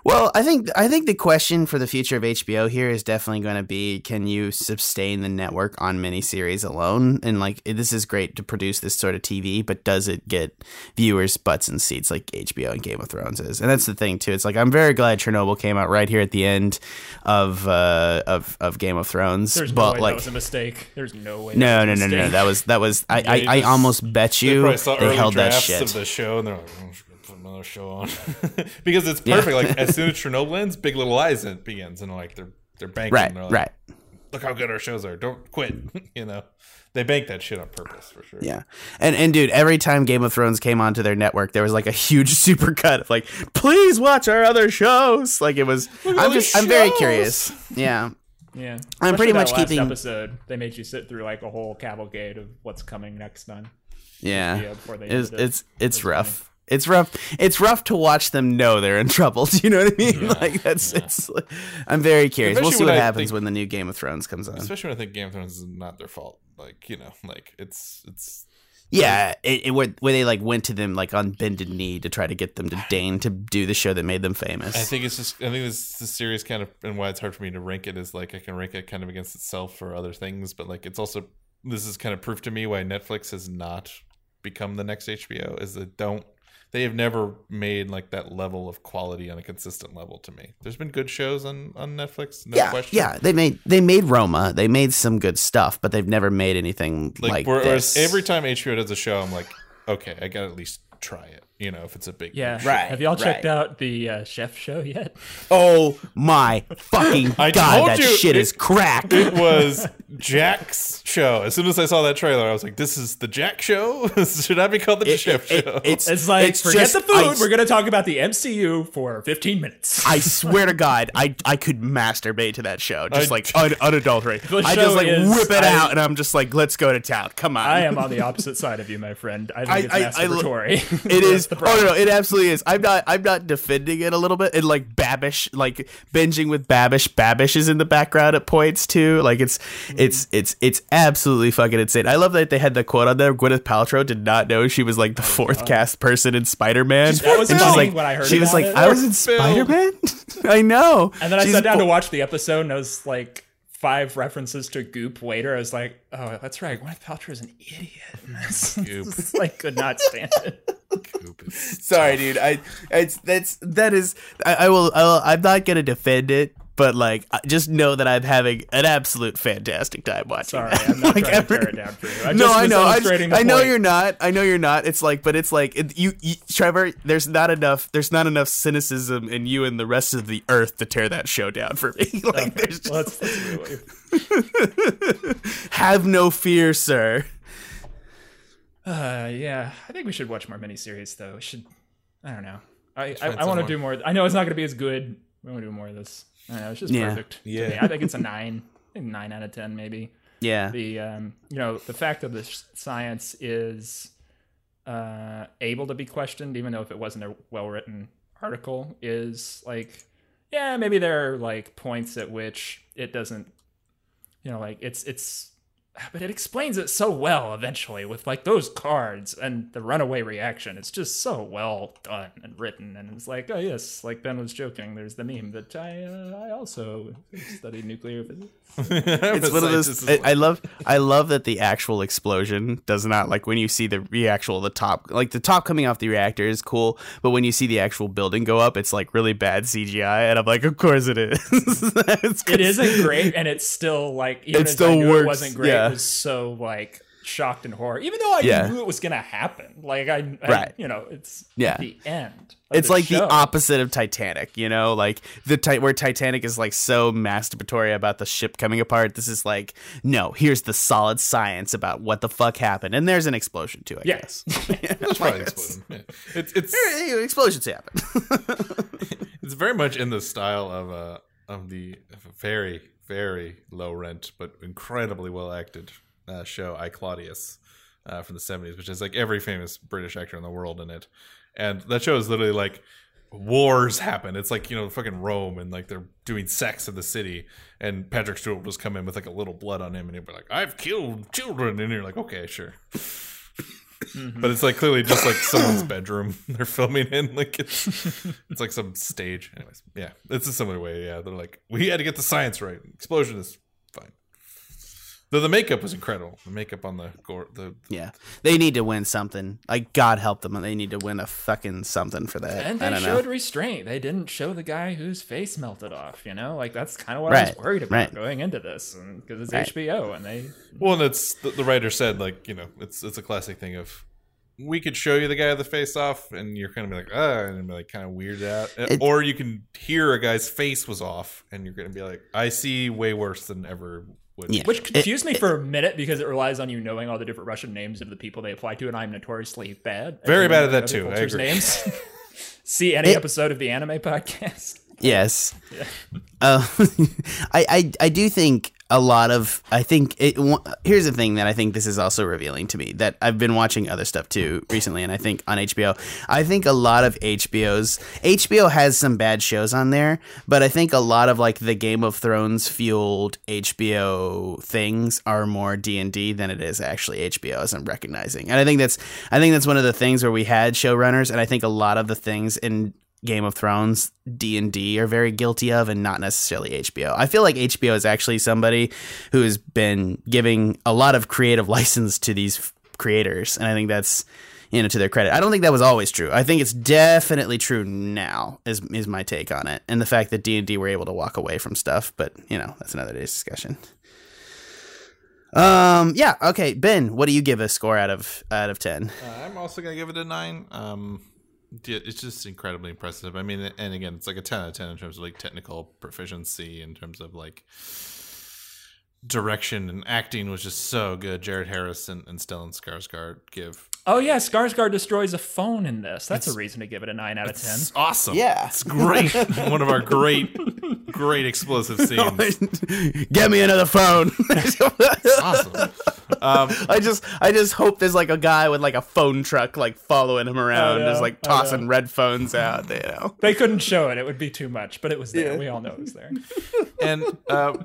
Well, I think I think the question for the future of HBO here is definitely going to be: Can you sustain the network on miniseries alone? And like, this is great to produce this sort of TV, but does it get viewers butts and seats like HBO and Game of Thrones is? And that's the thing too. It's like I'm very glad Chernobyl came out right here at the end of uh, of of Game of Thrones, There's no but way like. that was a mistake. There's no way. no, that no, was no, no, no. That was that was. I, I, I almost bet they you they early held that shit. of the show, and they're like, oh, "We should put another show on," because it's perfect. Like as soon as Chernobyl ends, Big Little Lies in- begins, and like they're they're banking. right, they're like, right. Look how good our shows are. Don't quit. you know, they bank that shit on purpose for sure. Yeah. And and dude, every time Game of Thrones came onto their network, there was like a huge supercut of like, please watch our other shows. Like it was I'm just these I'm very curious. Yeah. Yeah, I'm Especially pretty that much last keeping- episode. They made you sit through like a whole cavalcade of what's coming next on. Yeah. Yeah, before they It's it. it's it's was rough. It's rough. It's rough to watch them know they're in trouble. Do you know what I mean? Like that's it's. I'm very curious. we'll see what I happens think- when the new Game of Thrones comes on. Especially when I think Game of Thrones is not their fault. Like you know, like it's it's Yeah, it, it, where, where they like went to them like on bended knee to try to get them to deign to do the show that made them famous. I think it's just I think this the series kind of and why it's hard for me to rank it is like I can rank it kind of against itself for other things, but like it's also this is kind of proof to me why Netflix has not become the next HBO is that don't they have never made like that level of quality on a consistent level to me. There's been good shows on on Netflix, no yeah, question. yeah. They made they made Roma. They made some good stuff, but they've never made anything Like, like, whereas this. every time HBO does a show, I'm like, okay, I gotta at least try it. You know, if it's a big Yeah, Right, Have y'all checked out the uh, chef show yet? oh my fucking I god, that you, shit it- is crack. it was Jack's show. As soon as I saw that trailer, I was like, "This is the Jack show. Should I be called the It- Chef it- show?" it's It's like it's forget just- the food. I- We're gonna talk about the MCU for 15 minutes. I swear to God, I I could masturbate to that show, just I- like un- unadulterated. I just like is- whip it I- out, and I'm just like, let's go to town. Come on. I am on the opposite side of you, my friend. I think I- it's I- I masturbatory. It is. The Oh no, no, it absolutely is. I'm not. I'm not defending it a little bit. And like Babish, like binging with Babish. Babish is in the background at points too. Like it's, mm-hmm. it's, it's, it's absolutely fucking insane. I love that they had the quote on there. Gwyneth Paltrow did not know she was like the oh fourth cast person in Spider Man. That was and she's like, when I heard she was like, it. I was in Spider Man. I know. And then I She's sat down to watch the episode, and I was like, five references to Goop later. I was like, oh, that's right. Gwyneth Paltrow is an idiot. Goop. like, could not stand it. Goop is- Sorry, dude. I it's that's that is. I, I will. I will. I'm not gonna defend it. But like, I- just know that I'm having an absolute fantastic time watching. Sorry, that. I'm not Like, trying to tear it down for you. I no, just I know. I, illustrating the I know point. you're not. I know you're not. It's like, but it's like it, you, you, Trevor. There's not enough. There's not enough cynicism in you and the rest of the earth to tear that show down for me. like, there's just Well, let's, let's have no fear, sir. Uh, yeah, I think we should watch more miniseries though. We should. I don't know. I I, I want to do more. I know it's not going to be as good. We want to do more of this. I don't know. It's just Yeah. perfect. to Yeah. me. I think it's a nine. I nine out of ten maybe. Yeah. The um, you know, the fact of the science is uh able to be questioned, even though if it wasn't a well written article, is like, yeah, maybe there are like points at which it doesn't, you know, like it's it's but it explains it so well eventually with like those cards and the runaway reaction. It's just so well done and written, and it's like, oh yes, like Ben was joking. There's the meme that I uh, I also studied nuclear physics. it's one of those. I, I love. I love that the actual explosion does not like when you see the the actual the top like the top coming off the reactor is cool, but when you see the actual building go up, it's like really bad CGI, and I'm like, of course it is. It's it isn't great, and it's still like even It still I knew works, it wasn't great. yeah. It was so like shocked and horror, even though I Yeah. knew it was gonna happen. Like I, I Right. you know, it's Yeah. the end. of It's like show. the opposite of Titanic, you know, like the ti- where Titanic is like so masturbatory about the ship coming apart. This is like, no, here's the solid science about what the fuck happened, and there's an explosion too. I Yeah. guess That's probably explosion. Yeah. It's it's Hey, explosions happen. it's very much in the style of uh of the of a very very low rent but incredibly well acted uh, show I Claudius uh, from the seventies, which is like every famous British actor in the world in it, and that show is literally like wars happen. It's like you know fucking Rome and like they're doing sex in the city, and Patrick Stewart will just come in with like a little blood on him, and he'll be like, "I've killed children," and you're like, "Okay, sure." Mm-hmm. But it's like clearly just like someone's bedroom they're filming in. Like it's it's like some stage. Anyways, yeah, it's a similar way. Yeah, they're like we had to get the science right. Explosion is. Though the makeup was incredible. The makeup on the gore, the Yeah, they need to win something. Like God help them, they need to win a fucking something for that. And I they don't showed know. restraint. They didn't show the guy whose face melted off. You know, like that's kind of what I was worried about right. going into this, because it's Right. HBO and they. well, and it's the, the writer said like you know it's it's a classic thing of we could show you the guy with the face off and you're kind of be like ah and be like kind of weirded out, It- or you can hear a guy's face was off and you're gonna be like I see way worse than ever would. Yeah. Which confused me for a minute because it relies on you knowing all the different Russian names of the people they apply to, and I'm notoriously bad. Very bad at that too, I agree. Names. See any It- episode of the anime podcast. Yes. Uh, I, I I do think a lot of I think it. Here's the thing that I think this is also revealing to me that I've been watching other stuff too recently, and I think on HBO, I think a lot of HBO's HBO has some bad shows on there, but I think a lot of like the Game of Thrones fueled HBO things are more D and D than it is actually HBO, as I'm recognizing, and I think that's I think that's one of the things where we had showrunners, and I think a lot of the things in Game of Thrones, D and D are very guilty of, and not necessarily HBO. I feel like HBO is actually somebody who has been giving a lot of creative license to these creators, and I think that's you know to their credit. I don't think that was always true. I think it's definitely true now. Is is my take on it, and the fact that D and D were able to walk away from stuff, but you know that's another day's discussion. Um. Yeah. Okay. Ben, what do you give a score out of out of ten? Uh, I'm also gonna give it a nine. Um, yeah, it's just incredibly impressive. I mean, and again, it's like a ten out of ten in terms of like technical proficiency, in terms of like direction and acting was just so good. Jared Harris and, and Stellan Skarsgård give Oh yeah, Skarsgård destroys a phone in this. That's a reason to give it a nine out of ten. it's awesome. Yeah. it's great. One of our great, great explosive scenes. Get me another phone. awesome. Um, I just I just hope there's like a guy with like a phone truck like following him around, know, just like I tossing know. red phones out. You know. They couldn't show it; it would be too much. But it was there. We all know it was there. and uh,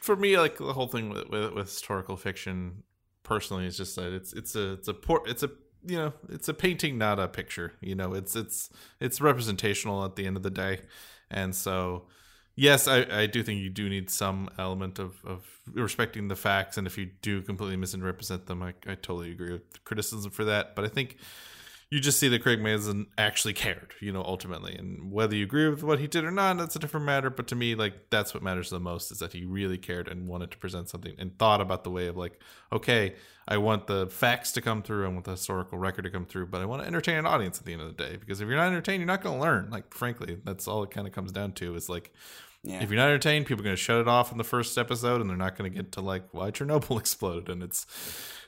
for me, like the whole thing with, with, with historical fiction, personally, is just that it's it's a it's a por- it's a you know it's a painting, not a picture. You know, it's it's it's representational at the end of the day, and so yes, I, I do think you do need some element of, of respecting the facts, and if you do completely misrepresent them, I, I totally agree with criticism for that. But I think you just see that Craig Mazin actually cared, you know, ultimately. And whether you agree with what he did or not, that's a different matter. But to me, like that's what matters the most is that he really cared and wanted to present something and thought about the way of like, okay, I want the facts to come through, I want the historical record to come through, but I want to entertain an audience at the end of the day. Because if you're not entertained, you're not going to learn. Like, frankly, that's all it kind of comes down to is like, Yeah. if you're not entertained, people are going to shut it off in the first episode, and they're not going to get to like why Chernobyl exploded. And it's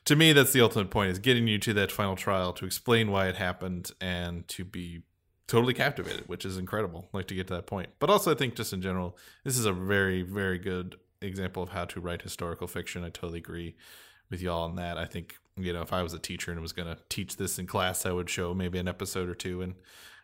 to me that's the ultimate point is getting you to that final trial to explain why it happened and to be totally captivated, which is incredible. Like to get to that point, but also I think just in general, this is a very very good example of how to write historical fiction. I totally agree with y'all on that. I think you know if I was a teacher and was going to teach this in class, I would show maybe an episode or two and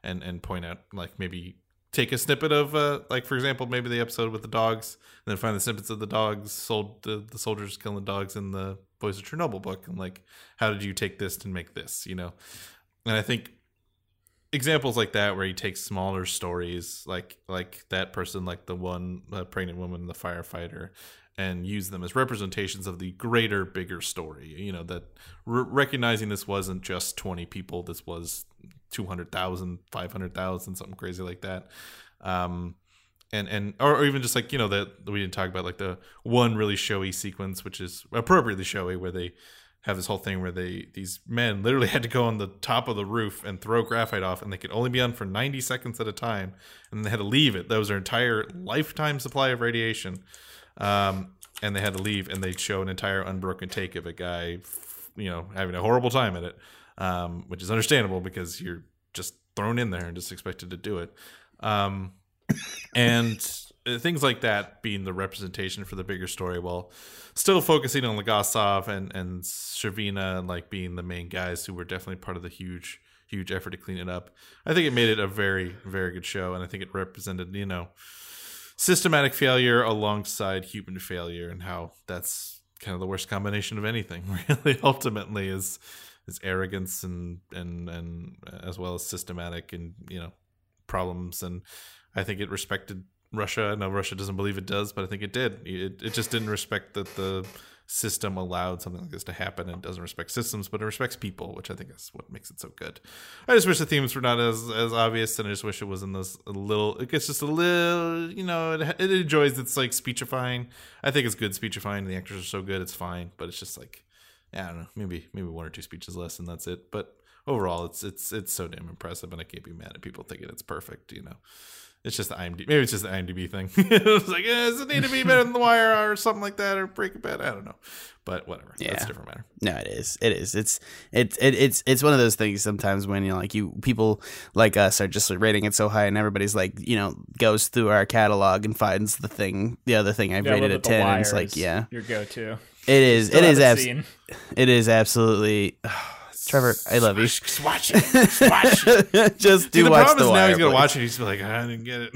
and and point out like maybe take a snippet of uh like for example maybe the episode with the dogs and then find the snippets of the dogs sold the, the soldiers killing the dogs in the voices of chernobyl book and like how did you take this to make this you know? And i think examples like that where he takes smaller stories like like that person like the one uh, pregnant woman the firefighter and use them as representations of the greater bigger story you know that recognizing this wasn't just 20 people this was 200,000 500,000 something crazy like that. Um and and or, or even just like you know that we didn't talk about like the one really showy sequence which is appropriately showy where they have this whole thing where they these men literally had to go on the top of the roof and throw graphite off and they could only be on for 90 seconds at a time and they had to leave it. That was their entire lifetime supply of radiation. Um, and they had to leave and they'd show an entire unbroken take of a guy you know having a horrible time at it um, which is understandable because you're just thrown in there and just expected to do it um, and things like that being the representation for the bigger story while still focusing on Legasov and and Shcherbina and like being the main guys who were definitely part of the huge huge effort to clean it up. I think it made it a very very good show and I think it represented, you know, systematic failure alongside human failure and how that's kind of the worst combination of anything really ultimately is is arrogance and and and uh, as well as systematic and you know problems and I think it respected Russia. I know Russia doesn't believe it does, but I think it did. It, it just didn't respect that the system allowed something like this to happen and doesn't respect systems, but it respects people, which I think is what makes it so good. I just wish the themes were not as, as obvious and I just wish it was in this little, it gets just a little, you know, it, it enjoys its like speechifying. I think it's good speechifying. The actors are so good, it's fine, but it's just like, I don't know, maybe, maybe one or two speeches less and that's it. But overall, it's, it's, it's so damn impressive and I can't be mad at people thinking it's perfect, you know. It's just the IMDb. Maybe it's just the IMDb thing. it's like, yeah, does it need to be better than The Wire or something like that or Breaking Bad? I don't know, but whatever. Yeah. That's a different matter. No, it is. It is. It's it's it, it's it's one of those things. Sometimes when you know, like you people like us are just rating it so high, and everybody's like you know goes through our catalog and finds the thing, the other thing I've Yeah, rated Love at ten. and it's like yeah, your go-to. It is. Still it is. haven't Abs- seen. it is absolutely. Trevor, I love you. Just watch it. Just watch it. just do See, the watch problem the is now he's gonna please. watch it. He's be like, I didn't get it.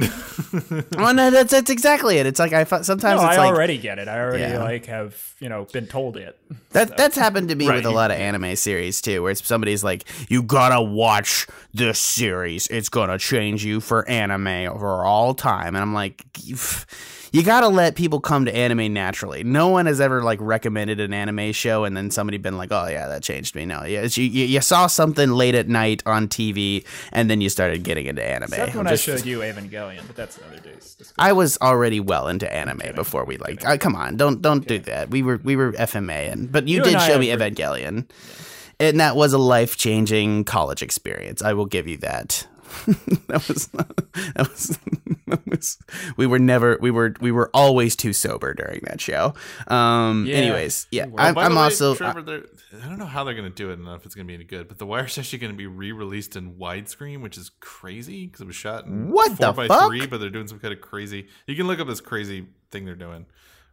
Well, no, that's that's exactly it. It's like I sometimes No, it's I like already get it. I already Yeah. like have you know been told it. That that's happened to me Right, with a lot of anime series too, where somebody's like, "You gotta watch this series; it's gonna change you for anime for all time." And I'm like, you, you gotta let people come to anime naturally. No one has ever like recommended an anime show and then somebody been like, "Oh yeah, that changed me." No, yeah, you, you you saw something late at night on TV and then you started getting into anime. Except when I'm I showed you Evangelion, but that's another day's discussion. I was already well into anime before we like. Uh, come on, don't don't do that. We were we were FMA, and but you, You did show me Evangelion, and that was a life changing college experience. I will give you that that was that was, that was we were never we were we were always too sober during that show. Um. Yeah, anyways, yeah, we were. I'm, By I'm way, also Trevor, they're- I don't know how they're going to do it and if it's going to be any good, but The Wire's actually going to be re-released in widescreen, which is crazy because it was shot in What four the by fuck? three, but they're doing some kind of crazy. You can look up this crazy thing they're doing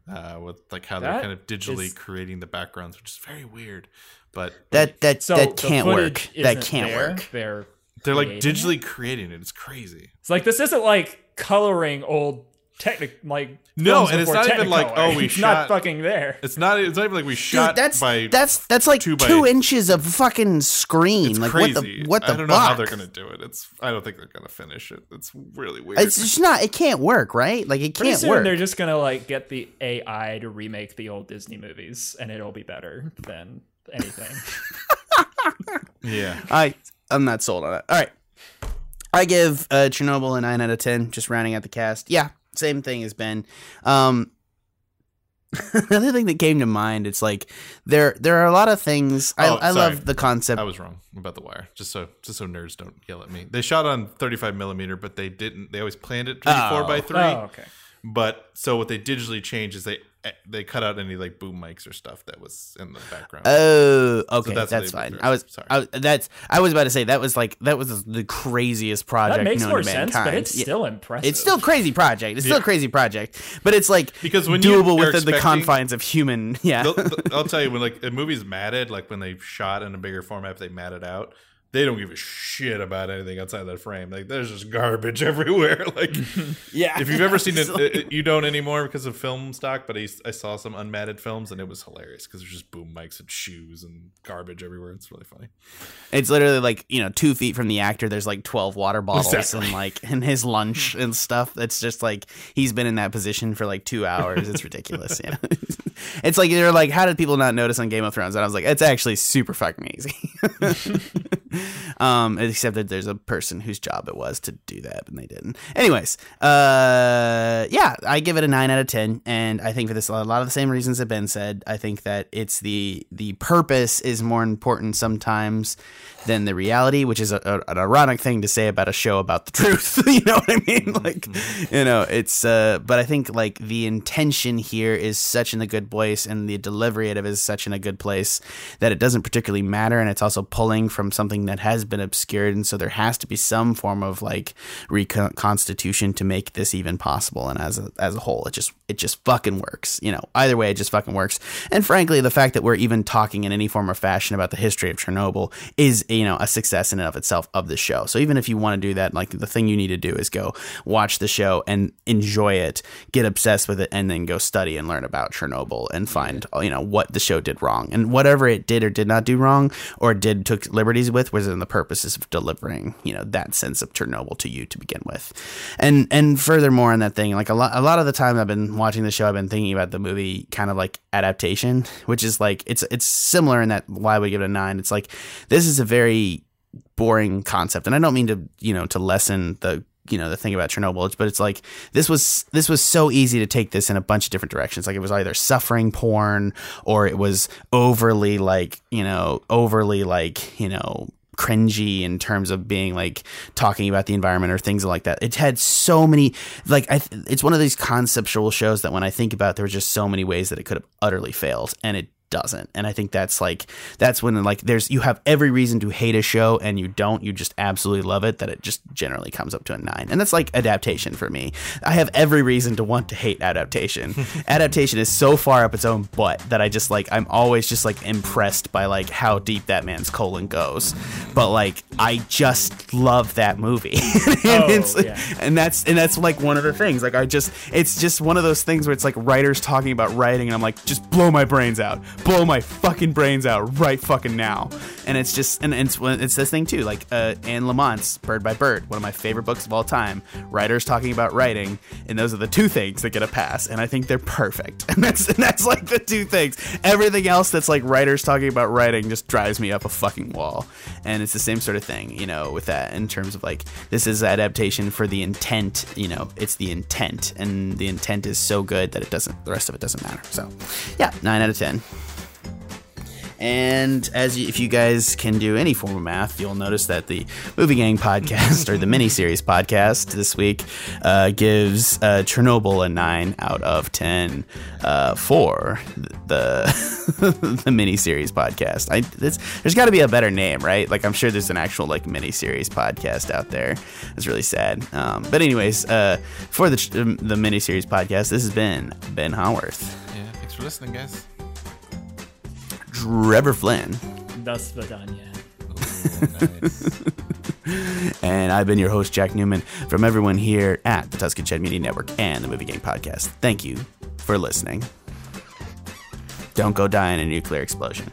uh, with like how they're kind of digitally is- creating the backgrounds, which is very weird. But that that So that can't work. That can't there. work. They're they're like creating it? digitally creating it. It's crazy. It's like this isn't like coloring old technic like No, and it's before not even like, oh, we it's shot- not fucking there. It's not. It's not even like we Dude, shot that's by. that's that's like two two, inches of fucking screen. it's like crazy. what the what the fuck? I don't know how fuck? they're gonna do it. It's. I don't think they're gonna finish it. It's really weird. It's just not. It can't work, right? Like it Pretty can't soon work. they're just gonna like get the AI to remake the old Disney movies, and it'll be better than anything. yeah. I I'm not sold on it. All right, I give uh, Chernobyl a nine out of ten. Just rounding out the cast. Yeah, same thing as Ben. Um, another thing that came to mind. It's like there there are a lot of things. I, Oh, I love the concept. I was wrong about the wire. Just so just so nerds don't yell at me. They shot on 35 millimeter, but they didn't. They always planned it to be four Oh. by three. oh, okay. But so what they digitally changed is they Eh, they cut out any like boom mics or stuff that was in the background. Oh, okay, that's that's, fine. I was, Sorry. I was, that's, I was about to say that was like that was the craziest project That makes known more to sense, but it's Yeah. still impressive. It's still a crazy project. It's still a crazy project, but it's like Because when doable within the confines of human. Yeah, They'll- they'll- I'll tell you when like a movie's matted, like when they shot in a bigger format, if they mat it out, they don't give a shit about anything outside that frame. Like there's just garbage everywhere. Like yeah. if you've ever seen it, it- you don't anymore because of film stock. But I, I saw some unmatted films and it was hilarious because there's just boom mics and shoes and garbage everywhere. It's really funny. It's literally like you know two feet from the actor. There's like twelve water bottles Exactly. and like and his lunch and stuff. It's just like he's been in that position for like two hours. It's ridiculous. Yeah, it's like they're like, how did people not notice on Game of Thrones? And I was like, it's actually super fucking easy. Um, except that there's a person whose job it was to do that, and they didn't. Anyways, uh, yeah, I give it a nine out of ten, and I think for this a lot of the same reasons that Ben said. I think that it's the the purpose is more important sometimes than the reality, which is a, a- an ironic thing to say about a show about the truth. you know what I mean? Like, you know, it's. Uh, but I think like the intention here is such in a good place, and the delivery of it is such in a good place that it doesn't particularly matter, and it's also pulling from something that has been obscured, and so there has to be some form of like reconstitution to make this even possible. And as a, as a whole, it just it just fucking works. You know, either way, it just fucking works. And frankly, the fact that we're even talking in any form or fashion about the history of Chernobyl is you know a success in and of itself of the show. So even if you want to do that, like the thing you need to do is go watch the show and enjoy it, get obsessed with it, and then go study and learn about Chernobyl and find you know what the show did wrong and whatever it did or did not do wrong or did took liberties with was in the purposes of delivering you know that sense of Chernobyl to you to begin with, and and furthermore on that thing like a lot a lot of the time I've been watching the show I've been thinking about the movie kind of like adaptation, which is like it's it's similar in that why we give it a nine. It's like this is a very boring concept, and I don't mean to you know to lessen the you know the thing about Chernobyl, but it's like this was this was so easy to take this in a bunch of different directions. Like it was either suffering porn or it was overly like you know overly like you know cringy in terms of being like talking about the environment or things like that. It had so many like I th- it's one of these conceptual shows that when I think about there were just so many ways that it could have utterly failed and it doesn't. And I think that's like that's when like there's you have every reason to hate a show and you don't, you just absolutely love it that it just generally comes up to a 9. And that's like adaptation for me. I have every reason to want to hate adaptation. adaptation is so far up its own butt that I just like I'm always just like impressed by like how deep that man's colon goes. But like I just love that movie. and, Oh, it's- yeah. and that's and that's like one of the things. Like I just it's just one of those things where it's like writers talking about writing and I'm like, just blow my brains out. Blow my fucking brains out right fucking now. And it's just and it's it's this thing too, like uh Anne Lamott's Bird by Bird, one of my favorite books of all time. Writers talking about writing, and those are the two things that get a pass. And I think they're perfect. And that's and that's like the two things. Everything else that's like writers talking about writing just drives me up a fucking wall. And it's the same sort of thing, you know, with that in terms of like this is adaptation for the intent, you know, it's the intent and the intent is so good that it doesn't the rest of it doesn't matter. So, yeah, 9 out of 10. And as you, if you guys can do any form of math, you'll notice that the Movie Gang podcast or the miniseries podcast this week uh, gives uh, Chernobyl a nine out of ten uh, for the the miniseries podcast. I, there's got to be a better name, right? Like I'm sure there's an actual like miniseries podcast out there. It's really sad. Um, but anyways, uh, for the the miniseries podcast, this has been Ben Howarth. Yeah, thanks for listening, guys. Trevor Flynn. Das Vidania. And I've been your host, Jack Newman, from everyone here at the Tuscan Shed Media Network and the Movie Gang Podcast. Thank you for listening. Don't go die in a nuclear explosion.